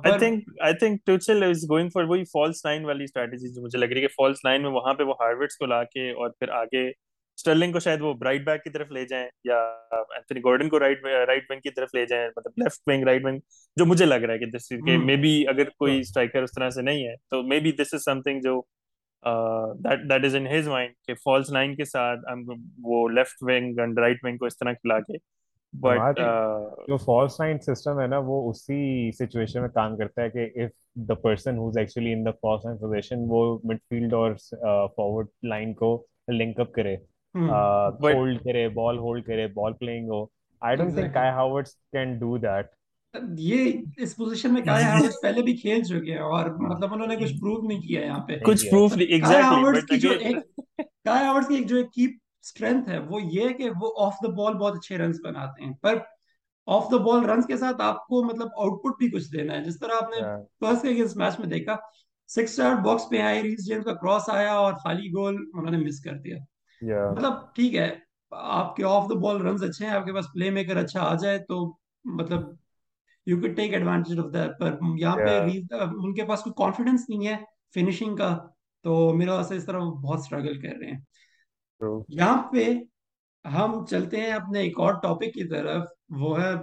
I think I think Tuchel is going for وہی فالس نائن والی اسٹریٹجی جو مجھے لگ رہی ہے کہ فالس نائن میں وہاں پہ وہ ہارورڈس کو لا کے اور پھر آگے اسٹرلنگ کو شاید وہ رائٹ بیک کی طرف لے جائیں یا اینتھنی گارڈن کو رائٹ رائٹ ونگ کی طرف لے جائیں مطلب لیفٹ ونگ رائٹ ونگ جو مجھے لگ رہا ہے کہ دس کہ مے بی اگر کوئی اسٹرائکر اس طرح سے نہیں ہے تو maybe this is something جو that is in his mind کہ فالس نائن کے ساتھ وہ left wing and right wing کو اس طرح کھلا کے بٹ جو فالس نائن سسٹم ہے نا وہ اسی سچویشن میں کام کرتا ہے کہ if the person who's actually in the false nine position وہ مڈ فیلڈ اور فارورڈ لائن کو لنک اپ کرے۔ ہولڈ کرے بال ہولڈ کرے ball playing who. I don't think Kai Havertz can do that یہ اس پوزیشن میں کائے ہاورڈز پہلے بھی کھیل چکے ہیں اور ہاں۔ مطلب انہوں نے کچھ پروف نہیں کیا یہاں پہ۔ کچھ پروف نہیں ایگزیکٹلی ہاورڈز بٹ کی جو ایک کائے ہاورڈز کی ایک جو کی اسٹرینتھ ہے وہ یہ ہے کہ وہ آف دا بال بہت اچھے رنز بناتے ہیں۔ پر آف دا بال رنز کے ساتھ آپ کو مطلب آؤٹ پٹ بھی کچھ دینا ہے۔ جس طرح آپ نے فرسٹ کے اگینسٹ میچ میں دیکھا سکس یارڈ باکس پہ آئے ریس جیمز کا کراس آیا اور خالی گول انہوں نے مس کر دیا۔ مطلب ٹھیک ہے آپ کے آف دا بال رنز اچھے ہیں آپ کے پاس پلے میکر اچھا آ جائے تو مطلب you could take advantage of that پر یہاں پہ ان کے پاس کوئی کانفیڈنس نہیں ہے فنیشنگ کا تو میرا واسطے اس طرح بہت اسٹرگل کر رہے ہیں۔ یہاں پہ ہم چلتے ہیں اپنے ایک اور ٹاپک کی طرف وہ ہے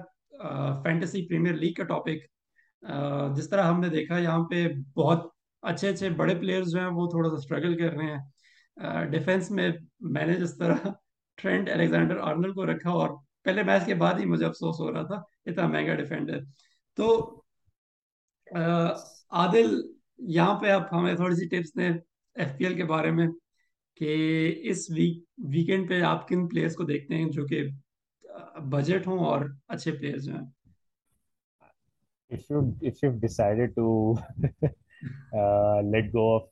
فینٹیسی پریمیئر لیگ کا ٹاپک جس طرح ہم نے دیکھا یہاں پہ بہت اچھے اچھے بڑے پلیئرز جو ہیں وہ تھوڑا سا اسٹرگل کر رہے ہیں۔ ڈیفینس میں میں نے جس طرح ٹرینڈ الیگزینڈر آرنل کو رکھا اور پہلے میچ کے بعد ہی مجھے افسوس ہو رہا تھا اتنا مہنگا ڈیفینڈر تو عادل یہاں پہ آپ ہمیں تھوڑی سی ٹپس دیں ایف پی ایل کے بارے میں کہ اس ویک ویکینڈ پہ آپ کن پلیئرز کو دیکھتے ہیں جو کہ بجٹ ہوں اور اچھے پلیئرز جو ہیں؟ If you if you've decided to uh, let go of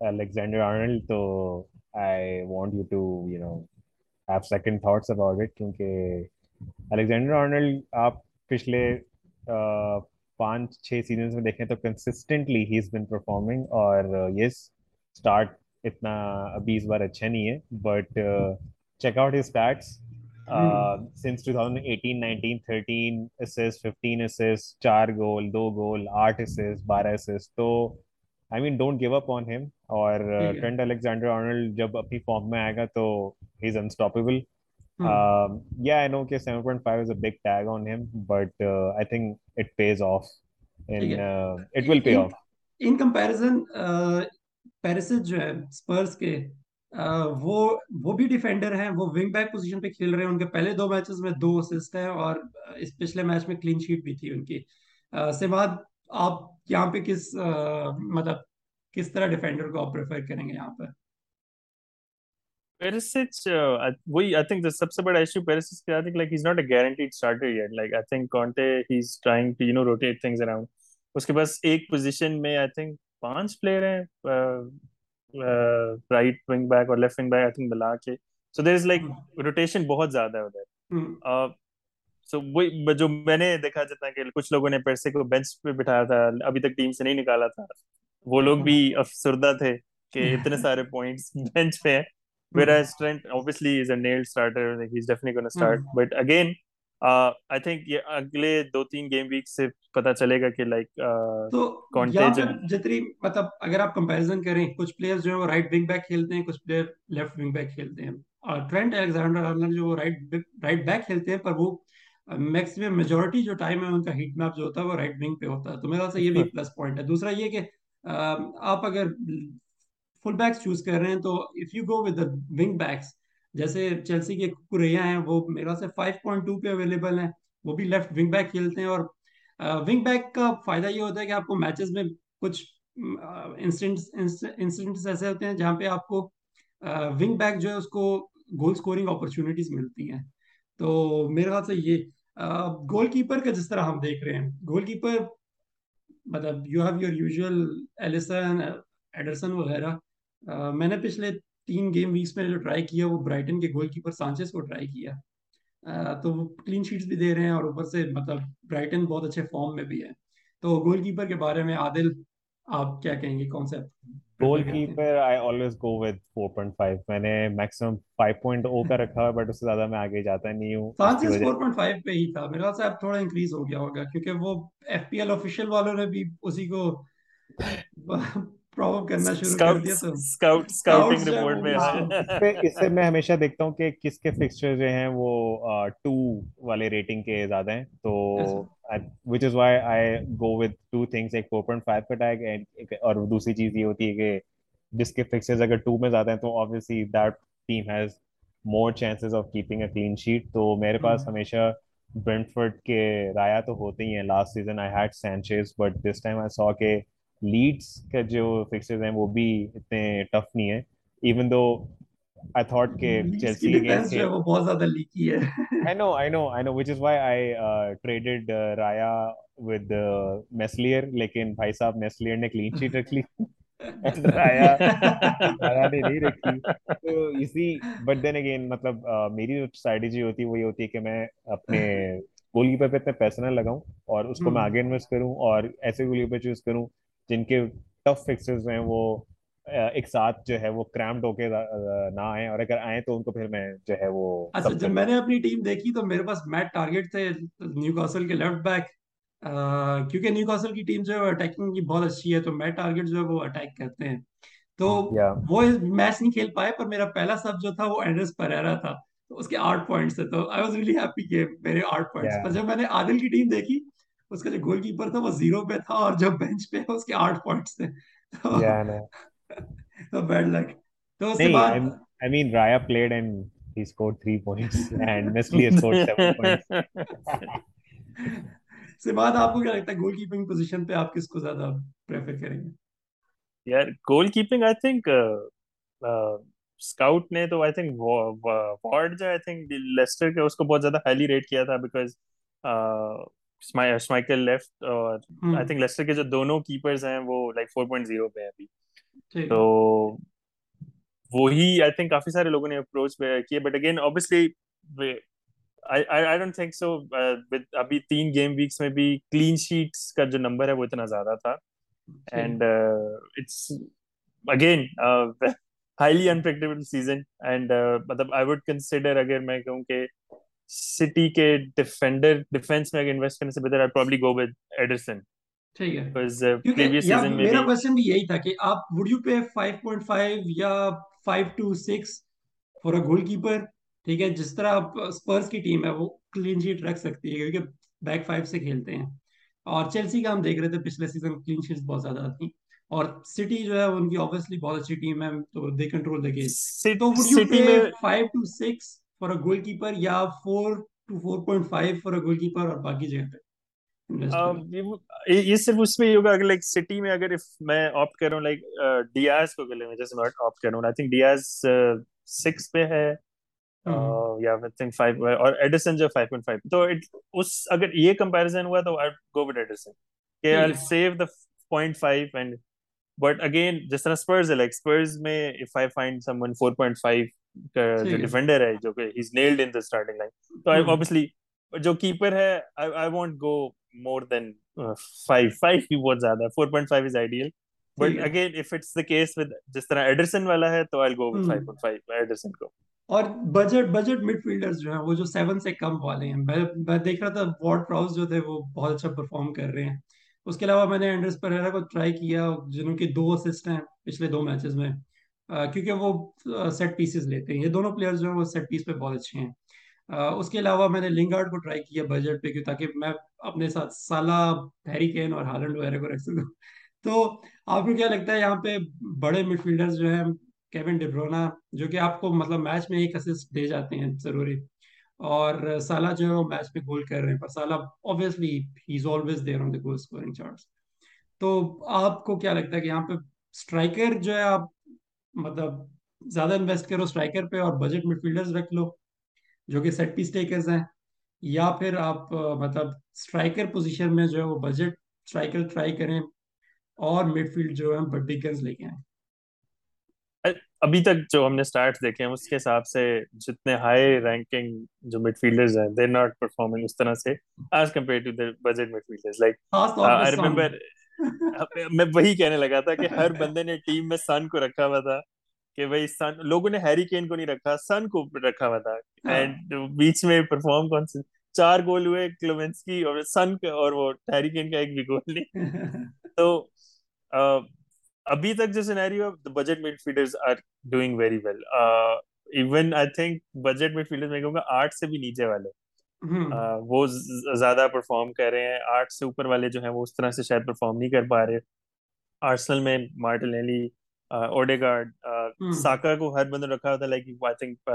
Alexander Arnold, so I want you to you know have second thoughts about it کیونکہ Alexander Arnold آپ پچھلے پانچ چھ سیزنس میں دیکھیں تو consistently he is been performing اور یس اسٹارٹ اتنا ابھی اس بار اچھا نہیں ہے but check out his starts since 2018 19 13 assist 15 assist چار گول دو گول آٹھ اسسٹ بارہ اسسٹ تو I mean don't give up آن ہم اور ٹرینڈ الیگزینڈر آرنلڈ جب اپنی فارم میں آئے گا تو ہی از انسٹاپیبل۔ یا آئی نو کہ 7.5 از اے بگ ٹیگ آن ہم but I think it pays off it will pay off in comparison Perisic جو ہے اسپرس کے وہ وہ بھی ڈیفینڈر ہیں وہ ونگ بیک پوزیشن پہ کھیل رہے ہیں۔ ان کے پہلے دو میچز میں دو اسسٹ ہیں اور اس پچھلے میچ میں کلین شیٹ بھی تھی ان کی۔ سماد آپ یہاں پہ کس مطلب کس طرح ڈیفینڈر کو آپ پریفر کریں گے یہاں پر؟ Perisic, uh, وہی I think the سب سے بڑا issue Perisic کا I think like he's not a guaranteed starter yet. Like I think Conte he's trying to you know rotate things around. اس کے پاس ایک پوزیشن میں I think پانچ پلیئر ہیں رائٹ ونگ بیک اور left wing back I think ملا کے. سو دیر از لائک روٹیشن بہت زیادہ ہے ادھر. سو وہی جو میں نے دیکھا جتنا کہ کچھ لوگوں نے پیسے کو بینچ پہ بٹھایا تھا ابھی تک ٹیم سے نہیں نکالا تھا. وہ لوگ بھی افسردہ تھے کہ اتنے سارے پوائنٹس بینچ پہ ہیں۔ Whereas Trent obviously is a nailed starter like he's definitely going to start. But again I think یہ اگلے دو تین گیم ویک سے پتا چلے گا کہ لائک تو جتنی مطلب اگر آپ کمپیریزن کریں کچھ پلیئر جو ہے وہ رائٹ ونگ بیک کھیلتے ہیں کچھ پلیئر لیفٹ ونگ بیک کھیلتے ہیں۔ اور ٹرینٹ الیگزینڈر آرنر جو رائٹ رائٹ بیک کھیلتے ہیں پر وہ میکسیمم میجورٹی جو ٹائم ہے ان کا ہیٹ میپ جو ہوتا ہے وہ رائٹ ونگ پہ ہوتا ہے۔ تو میرا سے یہ بھی پلس پوائنٹ ہے۔ دوسرا یہ کہ Um, آپ اگر فل بیکس چوز کر رہے ہیں تو if you go with wing backs جیسے چیلسی کے کوریا ہیں، وہ میرا سے 5.2 پہ اویلیبل ہیں، وہ بھی لیفٹ ونگ بیک کھیلتے ہیں اور uh, ونگ بیک کا فائدہ یہ ہوتا ہے کہ آپ کو میچز میں کچھ انسٹنٹس ایسے ہوتے ہیں جہاں پہ آپ کو ونگ بیک جو ہے اس کو گول سکورنگ اپرچونیٹیز ملتی ہیں۔ تو میرے خیال سے یہ گول کیپر کا جس طرح ہم دیکھ رہے ہیں گول کیپر مطلب you have your usual Alisson Ederson وغیرہ۔ میں نے پچھلے تین گیم ویکس میں جو ٹرائی کیا وہ برائٹن کے گول کیپر سانچیز کو ٹرائی کیا۔ تو وہ کلین شیٹس بھی دے رہے ہیں اور اوپر سے مطلب برائٹن بہت اچھے فارم میں بھی ہے تو گول کیپر کے بارے میں عادل، آپ کیا کہیں گے؟ Concept goal keeper I always go with 4.5 میں نے میکسیمم 5.0 کا رکھا ہے بٹ اس سے زیادہ میں آگے جاتا نہیں ہوں سانچیز 4.5 پہ ہی تھا میرے خیال سے اب تھوڑا انکریز ہو گیا ہوگا کیونکہ وہ ایف پی ایل آفیشیل والوں نے بھی اسی کو اس سے میں ہمیشہ دیکھتا ہوں کہ کس کے فکسچر جو ہیں وہ ٹو والے ریٹنگ کے زیادہ ہیں تو which is why I go with two things ایک فور پوائنٹ فائیو کا ٹیگ اور دوسری چیز یہ ہوتی ہے کہ جس کے فکسچر اگر ٹو میں زیادہ ہیں تو obviously that team has more chances of keeping a clean sheet تو میرے پاس ہمیشہ برنٹفرڈ کے رایا تو ہوتے ہی ہیں last season I had Sanchez but this time I saw کہ لیڈس کا جو فکسز ہیں وہ بھی اتنے ٹف نہیں ہیں. ایون دو آئی تھاٹ کہ چیلسی اگینسٹ ہے وہ بہت زیادہ لیکی ہے. I know I know I know which is why I traded Raya with Meslier لیکن بھائی صاحب میسلیئر نے کلین شیٹ رکھ لی میری ہوتی ہے کہ میں اپنے پہ پیسے نہ لگاؤں اور اس کو میں آگے انویسٹ کروں اور ایسے چوز کروں جن کے ٹف فکسز ہیں وہ ایک ساتھ جو ہے وہ کرامڈ ہو کے نہ آئیں اور اگر آئیں تو ان کو پھر میں جو ہے وہ اچھا جب میں نے اپنی ٹیم دیکھی تو میرے پاس میٹ ٹارگٹ تھے نیو کاسل کے لیفٹ بیک کیونکہ نیو کاسل کی ٹیم جو ہے وہ اٹیکنگ کی بہت اچھی ہے تو میٹ ٹارگٹ جو ہے وہ اٹیک کرتے ہیں۔ تو وہ میچ نہیں کھیل پائے پر میرا پہلا سب جو تھا وہ اینڈرس پریرا تھا اس کے آٹھ پوائنٹس تھے۔ تو آئی واز ریلی ہیپی کہ میرے آٹھ پوائنٹس پر جب میں نے عادل کی ٹیم دیکھی اس کا جو گول کیپر تھا وہ زیرو پہ تھا اور جو بینچ پہ اس کے آٹھ پوائنٹس تھے۔ بیڈ لک تو اس کے بعد 3 7 سے بعد آپ کو کیا لگتا ہے گول کیپنگ پوزیشن پہ آپ کس کو زیادہ پریفر کریں گے؟ یار goalkeeping I think scout نے تو آئی تھنک وارڈ جو آئی تھنک لیسٹر کے اس کو بہت زیادہ ہائیلی ریٹ کیا تھا بیکاز اسمائکل لیفٹ اور آئی تھنک لیسٹر کے جو دونوں کیپرز ہیں وہ لائک 4.0 پہ ہیں ابھی تو وہی آئی تھنک کافی سارے لوگوں نے اپروچ بٹ اگین اوبیسلی ابھی تین گیم ویکس میں بھی کلین شیٹس کا جو نمبر ہے وہ اتنا زیادہ تھا and it's again highly unpredictable season and مطلب آئی ووڈ کنسیڈر اگر میں کہوں کہ سٹی کے ڈیفینڈر ڈیفینس میں اگر انویسٹ کرنے سے بہتر آئی پرابلی گو ود ایڈرسن میرا بھی یہی تھا کہ آپ وڈ یو پے 5.5 یا 5 ٹو 6 ا گول کیپر ٹھیک ہے جس طرح کی ٹیم ہے وہ کلین شیٹ رکھ سکتی ہے کیونکہ بیک سے کھیلتے ہیں اور چیلسی کا ہم دیکھ رہے تھے پچھلے سیزن کلین شیٹس بہت زیادہ تھیں اور سٹی جو ہے ان کی بہت اچھی ٹیم ہے تو they control they 5 to 6 for a goal keeper یا four to four point five for a goal keeper اور باقی جگہ پہ. Um, یہ صرف اس میں ہی ہوگا اگر لائک سٹی میں اگر میں آپٹ کر رہا ہوں لائک ڈی ڈیاز کو میں جیسے میں آپٹ کر رہا ہوں I think D Diaz six پہ ہے یا آئی تھنک فائیو اور ایڈیسن جو فائیو پوائنٹ فائیو تو اس اگر یہ کمپیریزن ہوا تو آئی گو ود ایڈیسن کہ I save the point five and but again جس طرح اسپرز ہے لائک اسپرز میں if I find some one four point five جو جی۔ ڈیفینڈر ہے جو کہ nailed in the starting line تو جو کیپر ہے وانٹ گو مور دین 5 5 زیادہ 4.5 is but again if it's the case with جس طرح ایڈرسن والا ہے تو گو ود 5.5 ایڈرسن کو۔ اور بجٹ بجٹ مڈ فیلڈرز جو ہیں وہ جو 7 سے کم والے ہیں۔ میں دیکھ رہا تھا پراؤس جو تھے وہ بہت اچھا پرفارم کر رہے ہیں۔ اس کے علاوہ میں نے اینڈرس پریرا کو ٹرائی کیا جنہوں کی دو اسسٹ ہیں پچھلے دو میچز میں۔ کیونکہ وہ سیٹ پیسز لیتے ہیں۔ یہ دونوں پلیئرز جو ہیں وہ سیٹ پیس پہ بہت اچھے ہیں۔ اس کے علاوہ میں نے لنگارڈ کو ٹرائی کیا بجٹ پہ، کیوں تاکہ میں اپنے ساتھ سالہ ہیری کین اور ہالینڈ وغیرہ کو رکھ سکوں۔ تو آپ کو کیا لگتا ہے یہاں پہ بڑے مڈ فیلڈرز جو ہیں کیون ڈبرونا جو کہ آپ کو مطلب میچ میں ایک اسسٹ دے جاتے ہیں، ضروری۔ اور سالہ جو ہے وہ میچ میں گول کر رہے ہیں، پر Salah obviously he is always there on the goal scoring charts تو آپ کو کیا لگتا ہے کہ یہاں پہ اسٹرائکر جو ہے آپ مطلب زیادہ انویسٹ کرو اسٹرائکر پہ اور بجٹ مڈ فیلڈرز رکھ لو جو کہ سیٹ پیس ٹیکرز ہیں یا پھر آپ مطلب اسٹرائکر پوزیشن میں جو ہے وہ بجٹ اسٹرائکر ٹرائی کریں اور مڈ فیلڈ جو ہے بٹ ڈیکنز لے کے آئیں۔ ابھی تک جو ہم نے سٹارٹ دیکھے ہیں اس کے حساب سے جتنے ہائی رینکنگ جو مڈ فیلڈرز ہیں دے ناٹ پرفارمنگ اس طرح سے as compare to their budget midfielders like I remember میں وہی کہنے لگا تھا کہ ہر بندے نے ٹیم میں سن کو رکھا ہوا تھا کہ بھائی سن لوگوں نے ہیری کین کو نہیں رکھا سن کو رکھا ہوا تھا۔ ہاں۔ اینڈ بیچ میں پرفارم کون سے چار گول ہوئے کلوینس کی اور سن کا اور وہ ہیری کین کا ایک بھی گول نہیں۔ تو ابھی تک جو scenario budget midfielders are doing very well even I think budget midfielders میں کہوں گا آٹھ سے بھی نیچے والے۔ وہ زیادہ پرفارم کر رہے ہیں۔ آرٹ سے اوپر والے جو ہیں وہ اس طرح سے شاید پرفارم نہیں کر پا رہے۔ آرسنل میں مارٹینلی اوڈے گارڈ ساکا کو ہر بندہ رکھا ہوتا ہے like I think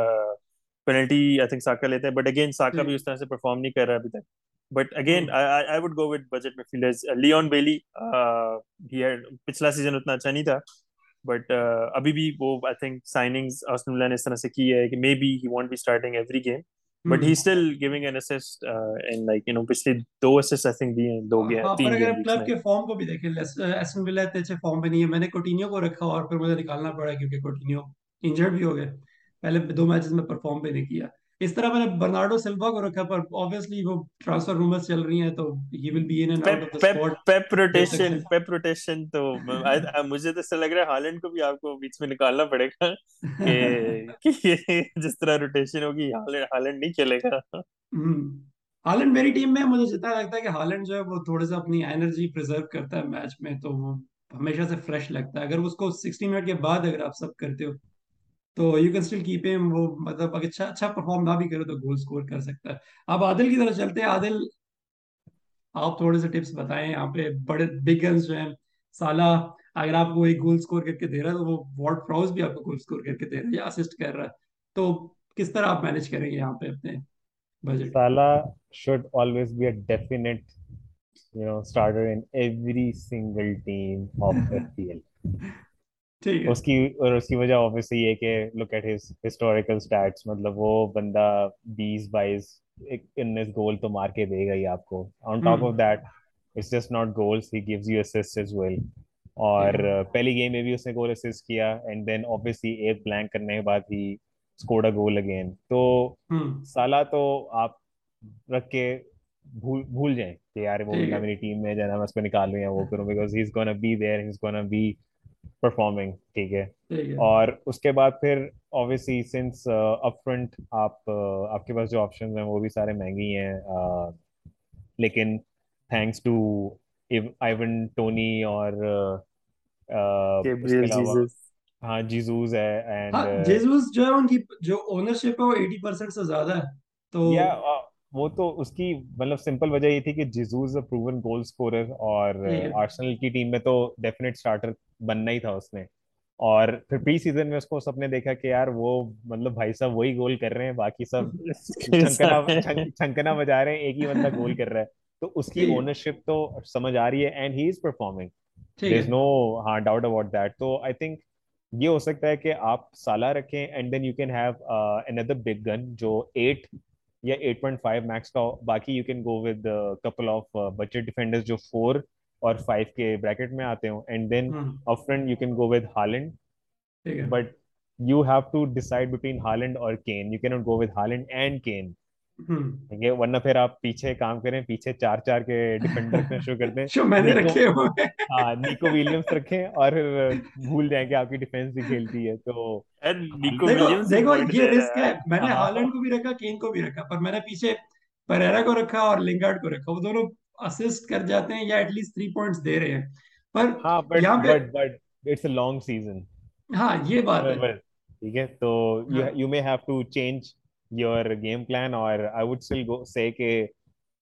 penalty I think Saka لیتے ہیں بٹ اگین ساکا بھی اس طرح سے پرفارم نہیں کر رہا ابھی تک۔ But again I would go with budget midfielders Leon Bailey پچھلا سیزن اتنا اچھا نہیں تھا۔ بٹ ابھی بھی وہ آئی تھنک سائننگز اللہ نے اس طرح سے کی ہے کہ maybe he won't be starting every game but he still giving an assist in like you know پچھلے دو اسسٹ آئی تھنک دیے دو گیا تین اگر کلب کے فارم کو بھی دیکھیں ایسٹن ولا اتنے اچھے فارم پہ نہیں ہے۔ میں نے کوٹینیو کو رکھا اور پھر مجھے نکالنا پڑا کیونکہ کوٹینیو انجرڈ بھی ہو گئے۔ پہلے دو میچز میں پرفارم بھی نہیں کیا۔ اس طرح میں نے برنارڈو سلوا کو رکھا پر obviously وہ ٹرانسفر رومرز چل رہی ہیں تو he will be in and out of the squad Pep rotation Pep rotation تو مجھے تو ایسا لگ رہا ہے ہالینڈ کو بھی آپ کو بیچ میں نکالنا پڑے گا کہ جس طرح روٹیشن ہوگی ہالینڈ نہیں چلے گا۔ ہالینڈ میری ٹیم میں مجھے جتنا لگتا ہے کہ ہالینڈ جو ہے وہ تھوڑا سا اپنی انرجی پریزرو کرتا ہے میچ میں تو وہ ہمیشہ سے فریش لگتا ہے۔ اگر اس کو سکسٹی منٹ کے بعد اگر آپ سب کرتے ہو تو you can still keep him وہ مطلب اگر اچھا اچھا پرفارم نہ بھی کرے تو گول سکور کر سکتا ہے۔ اب عادل کی طرف چلتے ہیں۔ عادل آپ تھوڑے سے ٹپس بتائیں۔ یہاں پہ بڑے بگ گنز جو ہیں سالہ اگر آپ کو ایک گول سکور کر کے دے رہا ہے تو وہ وارڈ پراؤز بھی آپ کو گول سکور کر کے دے رہا ہے یا اسسٹ کر رہا ہے۔ تو کس طرح آپ مینج کریں گے یہاں پہ اپنے بجٹ سالہ should always be a definite you know starter in every single team of FPL اس کی اور اس کی وجہ obviously یہ کہ look at his historical stats مطلب وہ بندہ بیس بائیس انیس گول تو مار کے دے گا ہی آپ کو۔ On top of that it's just not goals he gives you assists as well اور پہلی گیم میں بھی اس نے گول اسسٹ کیا اینڈ دین obviously ایک بلینک کرنے کے بعد ہی اسکوڈ اے گول اگین تو سالہ تو آپ رکھ کے بھول بھول جائیں کہ یار وہ میری ٹیم میں ہے میں اس کو نکال لوں یا وہ کروں۔ Because he is gonna be there he is gonna be performing ٹھیک ہے؟ اور اس کے بعد پھر اوبیسلی سنس اپ فرنٹ آپ آپ کے پاس جو آپشنز ہیں وہ بھی سارے مہنگی ہیں لیکن تھینکس ٹو ایون ٹونی اور ہاں جیزوز ہے اینڈ جیزوز جو ہے ان کی جو اونرشپ ہے وہ 80% سے زیادہ ہے۔ تو وہ تو اس کی مطلب سمپل وجہ یہ تھی کہ جیزوز پروون گول سکورر اور آرسنل کی ٹیم میں تو ڈیفینیٹ سٹارٹر بننا ہی تھا اس نے۔ اور پھر پری سیزن میں اس کو سب نے دیکھا کہ یار وہ مطلب بھائی صاحب وہی گول کر رہے ہیں باقی سب چھنکنا بجا رہے ہیں ایک ہی بندہ گول کر رہا ہے۔ تو اس کی اونرشپ تو سمجھ آ رہی ہے اینڈ ہی از پرفارمنگ از نو ہاں ڈاؤٹ اباؤٹ دیٹ تو آئی تھنک یہ ہو سکتا ہے کہ آپ سالہ رکھیں and then you can have another big gun جو ایٹ یا 8.5 میکس کا باقی you can go with couple of بچے ڈیفینڈرز جو 4 اور 5 کے بریکٹ میں آتے ہوں. And then up front you can go with Haaland but you have to decide between Haaland اور Kane you can not go with Haaland and Kane ورنہ پھر آپ پیچھے کام کریں. پیچھے چار چار کے ڈیفینڈر رکھنا شروع کر دیں ہاں نیکو ویلینس رکھیں اور پھر بھول جائیں کہ آپ کی ڈیفینس بھی کھیلتی ہے. تو دیکھو یہ رسک ہے. میں نے ہالینڈ کو بھی رکھا کین کو بھی رکھا پر میں نے پیچھے پریرا کو رکھا اور لنگارڈ کو رکھا. وہ دونوں اسسٹ کر جاتے ہیں یا ایٹ لیسٹ تھری پوائنٹس دے رہے ہیں۔ پر یہاں پہ اٹس اے لانگ سیزن ہاں یہ بات ہے۔ ٹھیک ہے تو you may have to change your game plan or I would still go say کہ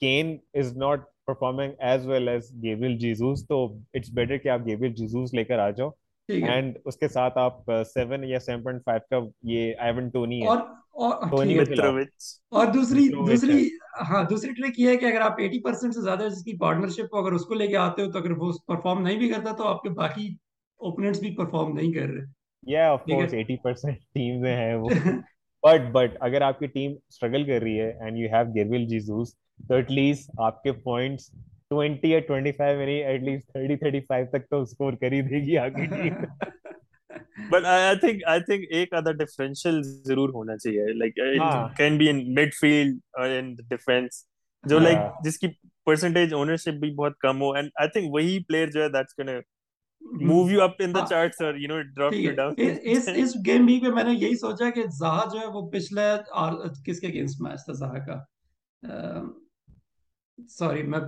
Kane is not performing as well as Gabriel Jesus تو it's better کہ آپ Gabriel Jesus لے کر آ جاؤ۔ اینڈ اس کے ساتھ آپ سیون یا سیون پوائنٹ فائیو کا یہ ایون ٹونی ہے۔ اور دوسری دوسری ہاں دوسری ٹرک یہ ہے کہ اگر آپ ایٹی پرسینٹ سے زیادہ جس کی پارٹنرشپ کو اگر اس کو لے کے آتے ہو تو اگر وہ پرفارم نہیں بھی کرتا تو آپ کے باقی اوپننٹس بھی پرفارم نہیں کر رہے۔ یا of course eighty percent teams ہیں وہ۔ بٹ بٹ اگر آپ کی ٹیم اسٹرگل کر رہی ہے and you have Gabriel Jesus تو ایٹ لیسٹ آپ کے پوائنٹس ٹوینٹی یا ٹوینٹی فائیو نہیں at least thirty thirty five تک تو اسکور کر ہی دے گی آپ کی team but I think I think ایک آدھا ڈفرینشیل ضرور ہونا چاہیے. Like can be in midfield اور ان ڈیفینس جو لائک جس کی پرسنٹیج اونرشپ بھی بہت کم ہو. اینڈ آئی تھنک وہی پلیئر جو ہے that's gonna move you up in the charts اور you know drop you down اس اس گیم ویک میں نے یہی سوچا کہ زہا جو ہے وہ پچھلے کس کے اگینسٹ میچ تھا زہا کا؟ سوری میں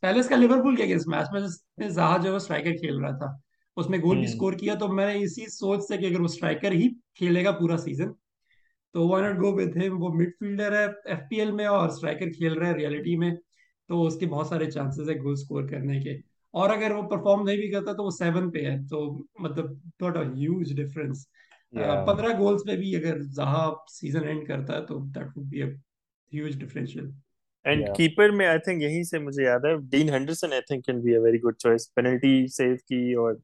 پہلے اس کا لیورپول کے اگینسٹ میچ میں زہا جو ہے اسٹرائکر کھیل رہا تھا. اس میں گول بھی سکور کیا تو میں نے اسی سوچ سے کہ اگر وہ اسٹرائکر ہی کھیلے گا پورا سیزن تو وائی ناٹ گو وتھ ہم وہ مڈ فیلڈر ہے ایف پی ایل میں اور اسٹرائکر کھیل رہا ہے ریئلٹی میں تو اس کے بہت سارے چانسز ہے گول سکور کرنے کے۔ اور اگر وہ پرفارم نہیں بھی کرتا تو وہ سیون پہ ہے تو مطلب ناٹ اے ہیوج ڈفرنس پندرہ گولز پہ بھی اگر زہا سیزن اینڈ کرتا ہے تو that would be a huge differential and keeper میں آئی تھنک یہیں سے مجھے یاد ہے Dean Henderson I think can be a very good choice penalty save کی اور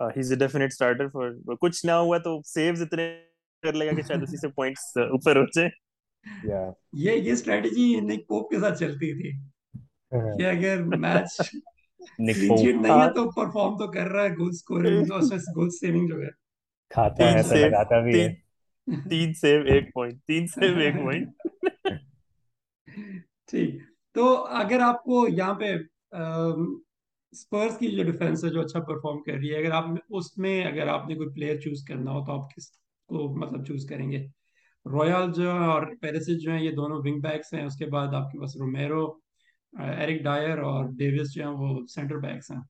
he is a definite starter for کچھ نہ ہوا تو سیوز اتنے کر لے گا کہ شاید اسی سے پوائنٹس اوپر ہو جائے یہ یہ اسٹریٹجی نک پوپ کے ساتھ چلتی تھی کہ اگر میچ کلین نہیں ہے تو پرفارم تو کر رہا ہے گول سکورنگ گول سیونگ جو ہے کھاتا ہے تو لگاتا بھی ہے تین سیو ایک پوائنٹ تین سیو ایک پوائنٹ ٹھیک تو اگر آپ کو یہاں پہ سپرز کی جو ڈیفنس ہے جو اچھا پرفارم کر رہی ہے اگر آپ اس میں اگر آپ نے کوئی پلیئر چوز کرنا ہو تو آپ کس کو مطلب چوز کریں گے؟ رویال جو ہے اور پیرسز جو ہیں یہ دونوں ونگ بیکس ہیں۔ اس کے بعد آپ کے پاس رومیرو ایرک ڈائر اور ڈیوس جو ہیں وہ سینٹر بیکس ہیں۔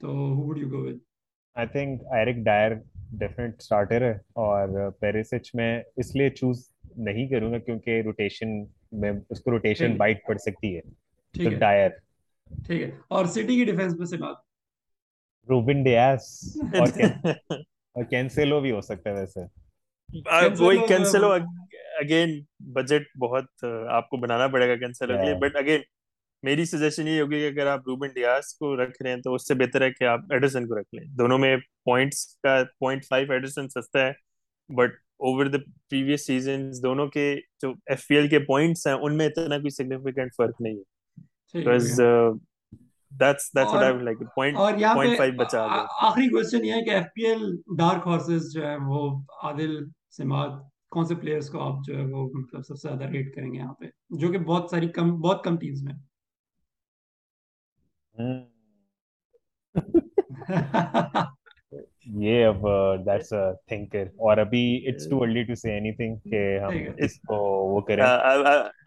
تو who would you go with I think Eric Dier definite starter ہے اور پیرسچ میں اس لیے چوز نہیں کروں گا کیونکہ روٹیشن میں اس کو روٹیشن بائٹ پڑ سکتی ہے۔ تو ڈائر ٹھیک ہے۔ اور سٹی کی ڈیفنس میں سے بات۔ روبن ڈیاس اور کینسلو بھی ہو سکتا ہے ویسے۔ وہی کینسلو اگین بجٹ بہت آپ کو بنانا پڑے گا کینسلو کے لیے۔ بٹ اگین میری سجیشن یہ ہوگی کہ اگر آپ روبن ڈیاس کو رکھ رہے ہیں تو اس سے بہتر ہے کہ آپ ایڈرسن کو رکھ لیں۔ دونوں میں پوائنٹس کا پوائنٹ فائیو ایڈرسن سستا ہے۔ بٹ اوور دا پریویس دونوں کے جو ایف پی ایل کے پوائنٹس ہیں ان میں اتنا کوئی سگنیفیکینٹ فرق نہیں ہے۔ آخری کوشچن یہ ہے کہ F P L dark horses جو ہے وہ عادل سماعت کون سے پلیئرز کو آپ جو ہے وہ مطلب سب سے زیادہ ریٹ کریں گے یہاں پہ؟ جو کہ بہت ساری کم بہت کم ٹیمز میں۔ یہ اب دیٹس ا تھنکر اور ابھی it's too early to say anything کہ ہم اس کو وہ کریں۔ آئی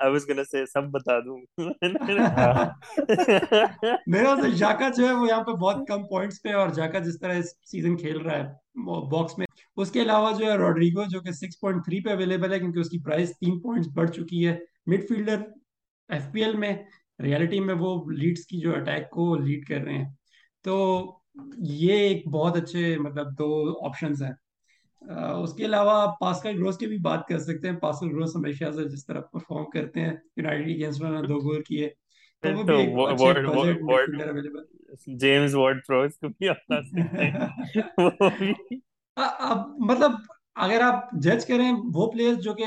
واز گونا سے سب بتا دوں۔ میرا سے جاکا جو ہے وہ یہاں پہ بہت کم پوائنٹس پہ اور جاکا جس طرح اس سیزن کھیل رہا ہے باکس میں۔ اس کے علاوہ جو ہے روڈریگو جو کہ سکس پوائنٹ تھری پہ اویلیبل ہے کیونکہ اس کی پرائز تین پوائنٹس بڑھ چکی ہے۔ Midfielder F P L میں ریالٹی میں وہ لیڈس کی جو اٹیک کو لیڈ کر رہے ہیں۔ تو یہ ایک بہت اچھے مطلب دو آپشنز ہیں۔ اس کے علاوہ پاسکل گروس کی بھی بات کر سکتے ہیں۔ پاسکل گروس ہمیشہ سے جس طرح پرفارم کرتے ہیں یونائٹڈ اگینسٹ میں دو گول کیے۔ جیمز وارڈ پروس کو بھی اب مطلب اگر آپ جج کریں وہ پلیئرز جو کہ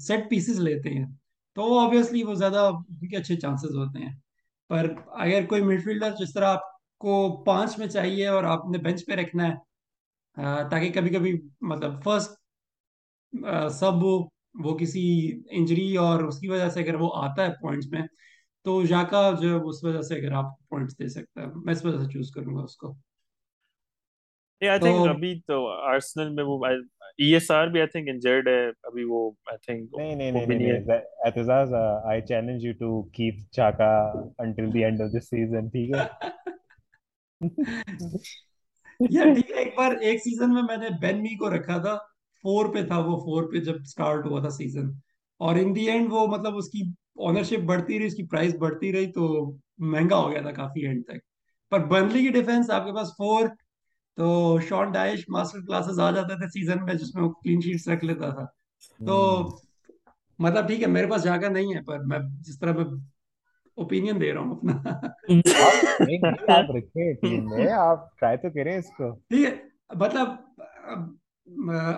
سیٹ پیسز لیتے ہیں تو آبویسلی وہ زیادہ اچھے چانسز ہوتے ہیں۔ پر اگر کوئی مڈ فیلڈر جس طرح آپ کو پانچ میں چاہیے اور آپ نے بینچ پہ رکھنا ہے تاکہ کبھی کبھی مطلب فرسٹ سب وہ کسی انجری اور اس کی وجہ سے اگر وہ آتا ہے پوائنٹس میں تو جاکا جو ہے اس وجہ سے اگر آپ پوائنٹس دے سکتا ہے۔ میں اس وجہ سے چوز کروں گا اس کو۔ ابھی تو آرسنل میں وہ ای ایس آر بھی آئی تھنک انجرڈ ہے۔ ابھی وہ آئی تھنک نہیں نہیں نہیں Aitzaz I challenge you to keep Xhaka until the end of this season ٹھیک ہے؟ ایک بار ایک سیزن میں میں نے بین می کو رکھا تھا فور پہ تھا وہ فور پہ جب سٹارٹ ہوا تھا سیزن اور ان دی اینڈ وہ مطلب اس کی اونرشپ بڑھتی رہی اس کی پرائز بڑھتی رہی تو مہنگا ہو گیا تھا کافی اینڈ تک۔ پر برنلی کی ڈیفینس آپ کے پاس فور تو شارٹ ڈائش ماسٹر کلاسز آ جاتے تھے سیزن میں جس میں وہ کلین شیٹس رکھ لیتا تھا۔ تو مطلب ٹھیک ہے میرے پاس جا کر نہیں ہے پر میں جس طرح میں اوپینین دے رہا ہوں اپنا آپ رکھے آپ ٹرائی تو کریں اس کو ٹھیک ہے مطلب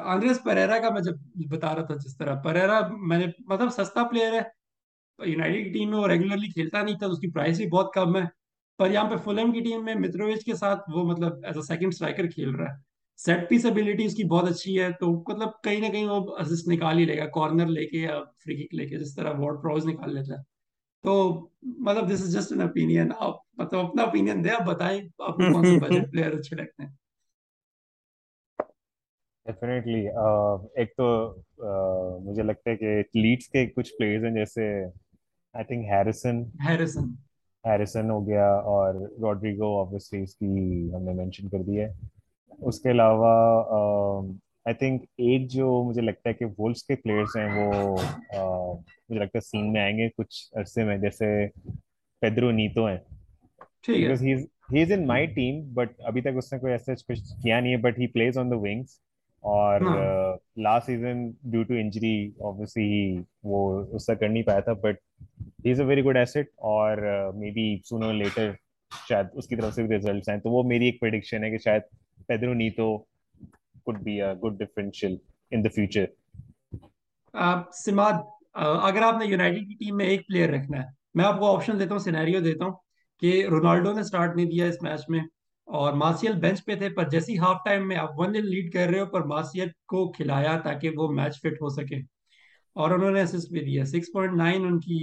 آندریس پریرا کا میں جب بتا رہا تھا جس طرح پریرا میں نے مطلب سستا پلیئر ہے یونائٹیڈ کی ٹیم میں وہ ریگولرلی کھیلتا نہیں تھا اس کی پرائز بھی بہت کم ہے پر یہاں پہ فلم کی ٹیم میں مترووچ کے ساتھ وہ مطلب ایز اے سیکنڈ اسٹرائکر کھیل رہا ہے سیٹ پیس ابیلٹی اس کی بہت اچھی ہے تو مطلب کہیں نہ کہیں وہ اسسٹ نکال ہی لے گا کارنر لے کے یا فری کک لے کے جس طرح وارڈ پروز نکال لیتا ہے تو مطلب this is just an opinion آپ مطلب اپنا اوپینین دے آپ بتائیں آپ کو کون سے بجٹ پلیئر اچھے لگتے ہیں۔ ڈیفینیٹلی ایک تو مجھے لگتا ہے کہ لیڈس کے کچھ پلیئرز ہیں جیسے I think Harrison Harrison Harrison ہو گیا اور روڈریگو آبویسلی اس کی ہم نے مینشن کر دی ہے۔ اس کے علاوہ آئی تھنک ایک جو مجھے لگتا ہے کہ وولس کے پلیئرس ہیں وہ مجھے لگتا ہے سین میں آئیں گے کچھ عرصے میں جیسے پیدرو نیتو ہیں۔ ہی is in my team but ابھی تک اس نے کوئی ایسا کچھ کیا نہیں ہے but he plays on the wings اور last season due to injury obviously وہ اس سے کر نہیں پایا تھا but he is a very good asset اور مے بی سونر لیٹر شاید اس کی طرف سے بھی ریزلٹس ہیں تو وہ میری ایک پریڈکشن ہے کہ شاید Pedro Neto could be a good differential in the future. Uh, Samad uh, اگر آپ نے یونائٹیڈ کی ٹیم میں ایک پلیئر رکھنا ہے، میں آپ کو آپشن دیتا ہوں سینیریو دیتا ہوں کہ رونالڈو نے سٹارٹ نہیں دیا اس میچ میں اور مارسیل بینچ پہ تھے، پر جیسی ہاف ٹائم میں آپ ون دن لیڈ کر رہے ہو، پر مارسیل کو کھلایا تاکہ وہ میچ فٹ ہو سکے اور انہوں نے اسسٹ بھی دیا. سکس پوائنٹ نائن ان کی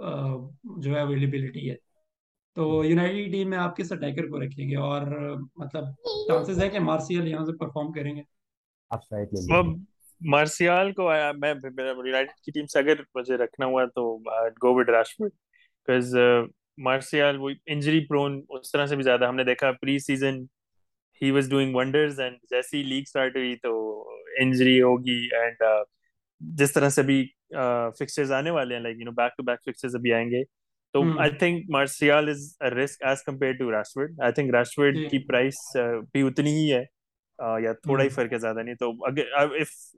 uh, جو ہے اویلیبلٹی ہے. تو یونائٹیڈ ٹیم میں آپ کس اٹیکر کو رکھیں گے؟ اور مطلب چانسز ہے کہ مارسیل یہاں سے پرفارم کریں گے؟ مارسیال کو میں یونائٹیڈ کی ٹیم سے اگر مجھے رکھنا ہوا تو گو ود راشفورڈ بیکاز مارسیال وہ انجری پرون اس طرح سے بھی زیادہ ہم نے دیکھا pre season he was doing wonders and جیسی لیگ اسٹارٹ ہوئی تو انجری ہوگی اینڈ جس طرح سے بھی فکسچرز آنے والے ہیں like you know back to back fixtures ابھی آئیں گے۔ تو I think Martial is risk as compare to Rashford I think Rashford کی پرائس بھی اتنی ہی ہے یا تھوڑا ہی فرق ہے زیادہ نہیں تو اگر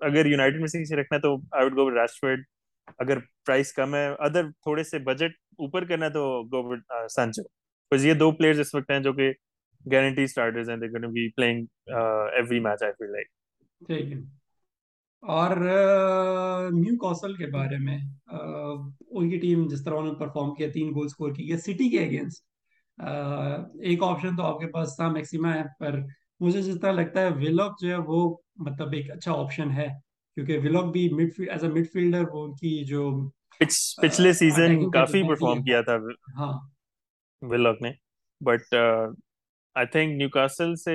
اگر میں سے کسی رکھنا تو آئی وڈ گو راشورڈ اگر پرائس کم ہے ادر تھوڑے سے بجٹ اوپر کرنا ہے تو گو ود سانچو بس یہ دو پلیئرز اس وقت ہیں جو کہ گارنٹی سٹارٹرز ہیں they gonna be playing every match I feel like ٹھیک ہے اور نیو کاسل کے بارے میں ان کی ٹیم جس طرح انہوں نے پرفارم کیا تین گول سکور کی سٹی کے اگینسٹ ایک آپشن تو آپ کے پاس تھا میکسیما ہے پر مجھے جس طرح لگتا ہے ویلوک جو ہے وہ مطلب ایک اچھا آپشن ہے کیونکہ ویلوک بھی midfield as a midfielder وہ ان کی جو پچھلے سیزن کافی پرفارم کیا تھا ہاں۔ ویلوک نے۔ But I think Newcastle سے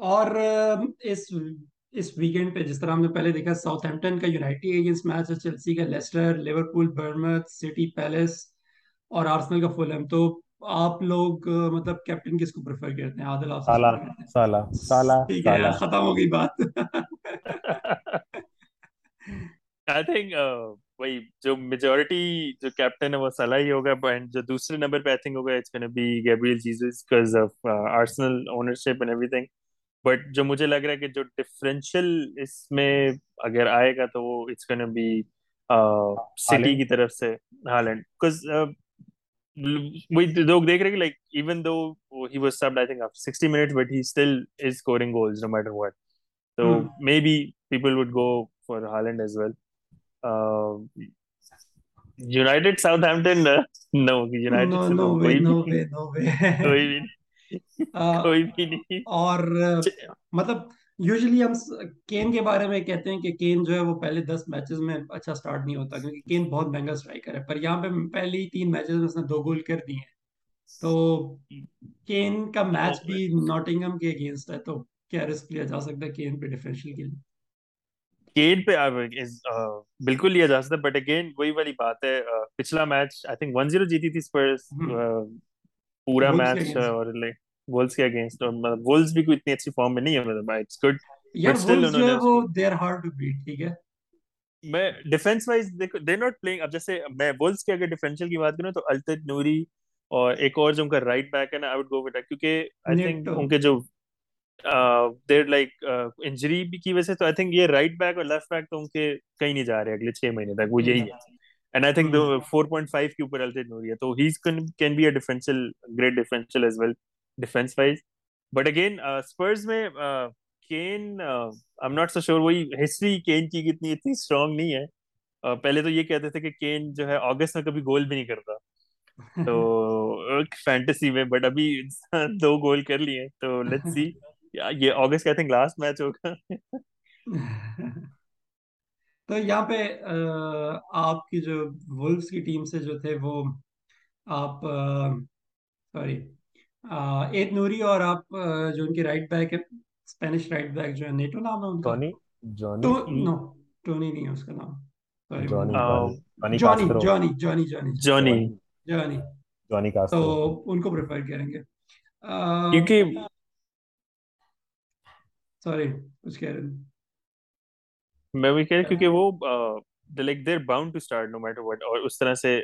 اور اس اس ویکینڈ پہ جس طرح ہم نے پہلے دیکھا ساؤتھ ہیمپٹن کا یونائٹی اگینسٹ میچ ہے چیلسی کا لیسٹر لیورپول برمت سٹی پیلس اور آرسنل کا فولم تو آپ لوگ مطلب کیپٹن کس کو پریفر کرتے ہیں؟ عادل آپ سالہ سالہ سالہ ٹھیک ہے ختم ہو گئی بات. آئی تھنک وہی جو میجورٹی جو کیپٹن ہے وہ سالہ ہی ہوگا اینڈ جو دوسرے نمبر پہ آئی تھنک ہوگا it's gonna be Gabriel Jesus because of Arsenal ownership and everything but جو مجھے لگ رہا ہے کہ جو ڈفرینشیل اس میں اگر آئے گا تو وہ اٹس کین بی سٹی کی طرف سے ہالینڈ بیکاز وہی لوگ دیکھ رہے کہ like even though he was subbed I think after 60 minutes but he is scoring goals no matter what تو maybe people would go for Haaland as well Southampton no کوئی بھی نہیں۔ اور مطلب یوزلی ہم کین کے بارے میں کہتے ہیں کہ کین جو ہے وہ پہلے دس میچز میں اچھا سٹارٹ نہیں ہوتا کیونکہ کین بہت مہنگا سٹرائکر ہے پر یہاں پہ پہلے ہی تین میچز میں اس نے دو گول کر دیے ہیں۔ تو کین کا میچ بھی نوٹنگم کے اگینسٹ ہے تو کیا رسک لیا جا سکتا ہے کین پہ ڈیفرنشیل کے لیے؟ کین پہ بالکل لیا جا سکتا ہے بٹ اگین وہی والی بات ہے پچھلا match I think one zero جیتی تھی اسپرس پورا میچ اور وولز کے اگینسٹ اور مطلب وولز بھی کوئی اتنی اچھی فارم میں نہیں ہے مطلب اٹس گڈ یار وولز جو ہے وہ they are hard to beat ٹھیک ہے؟ میں ڈیفنس وائز دیکھو دے ناٹ پلےنگ اب جیسے میں وولز کے اگر ڈیفنشل کی بات کروں تو التد نوری اور ایک اور جو ان کا رائٹ بیک ہے نا آئی وڈ گو وٹ کیونکہ آئی تھنک ان کے جو دیر لائک انجری کی وجہ سے تو آئی تھنک یہ رائٹ بیک اور لیفٹ بیک تو ان کے کہیں نہیں جا رہے اگلے چھ مہینے تک وہ یہی ہے۔ And I think four point five کے اوپر التد نوری ہے تو he can be a differential great differential as well defence wise but again Spurs میں can I am not so sure وہی ہسٹری کین کی کتنی اتنی اسٹرانگ نہیں ہے پہلے تو یہ کہتے تھے کہ کین جو ہے اگست میں کبھی گول بھی نہیں کرتا تو فینٹسی میں بٹ ابھی دو گول کر لیے تو لیٹ سی یہ اگست کا تھنک لاسٹ میچ ہوگا تو یہاں پہ آپ کی جو ولفس کی ٹیم سے جو تھے وہ آپ سوری ایت نوری اور آپ جو ان کے رائٹ بیک ہے اسپینش رائٹ بیک جو ہے نیٹو نام ہے ان کا؟ ٹونی جونی نو ٹونی نہیں ہے اس کا نام جونی جونی جونی جونی جونی جونی جونی جوانی کاسٹر تو ان کو پریفر کریں گے۔ کیونکہ سوری کچھ کہہ رہے میں بھی کہہ رہا کیونکہ وہ like they're bound to start no matter what اور اس طرح سے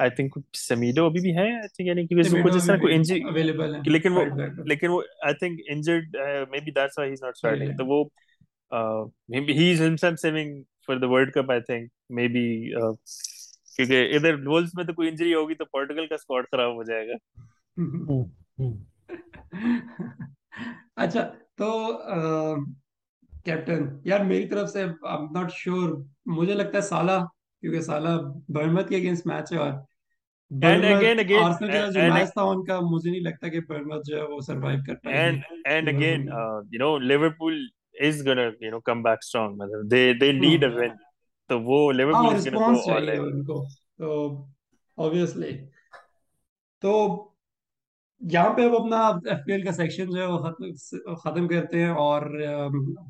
آئی تھنک سمیڈو ابھی بھی ہے یعنی کہ اس کو جس طرح کوئی انجری لیکن وہ لیکن وہ I think injured maybe that's why he is not starting تو وہ he is himself saving for the World Cup I think maybe کیونکہ ادھر وولز میں تو کوئی انجری ہوگی تو پورٹوگل کا اسکواڈ خراب ہو جائے گا۔ اچھا تو کیپٹن یار میری طرف سے مجھے لگتا ہے سالہ کیونکہ سالہ برمت کے اگینسٹ میچ ہے اور مجھے نہیں لگتا کہ برمت جو ہے وہ سروائیو کر پائے گی and again you know Liverpool is gonna you know come back strong مطلب دے دے نیڈ ا ون تو وہ لیورپول از گونا گو آل ان کو تو obviously. تو یہاں پہ ہم اپنا ایف پی ایل کا سیکشن جو ہے وہ ختم کرتے ہیں اور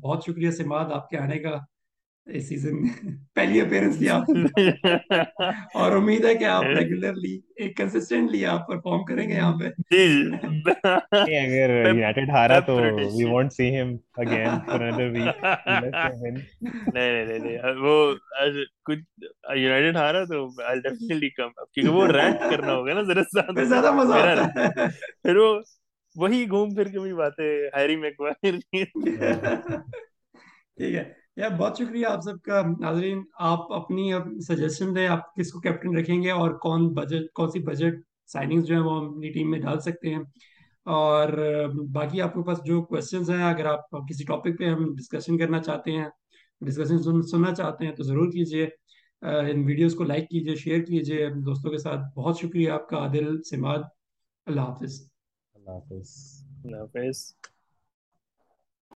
بہت شکریہ سماد آپ کے آنے کا۔ سیزن پہلی اپیرنس لیا اور امید ہے کہ آپ ریگولرلی ایک کنسسٹنٹلی آپ پرفارم کریں گے یہاں پہ اگر یونائیٹڈ ہارا تو وی وونٹ سی ہم اگین فار انادر ویک نہیں نہیں نہیں وہ کچھ یونائیٹڈ ہارا تو آئی ڈیفینیٹلی کم کیونکہ وہ رینٹ کرنا ہوگا نا ذرا زیادہ زیادہ مزہ آتا ہے پھر وہ وہی گھوم پھر کے بھی باتیں ہیری میکوائر ٹھیک ہے یا بہت شکریہ آپ سب کا ناظرین آپ اپنی سجیشن دیں آپ کس کو کیپٹن رکھیں گے اور کون بجٹ کون سی بجٹ سائننگز جو ہیں وہ اپنی ٹیم میں ڈال سکتے ہیں اور باقی آپ کے پاس جو کوشچنز ہیں اگر آپ کسی ٹاپک پہ ہم ڈسکشن کرنا چاہتے ہیں ڈسکشن سننا چاہتے ہیں تو ضرور کیجیے ان ویڈیوز کو لائک کیجیے شیئر کیجیے دوستوں کے ساتھ بہت شکریہ آپ کا عادل سماد اللہ حافظ اللہ حافظ اللہ حافظ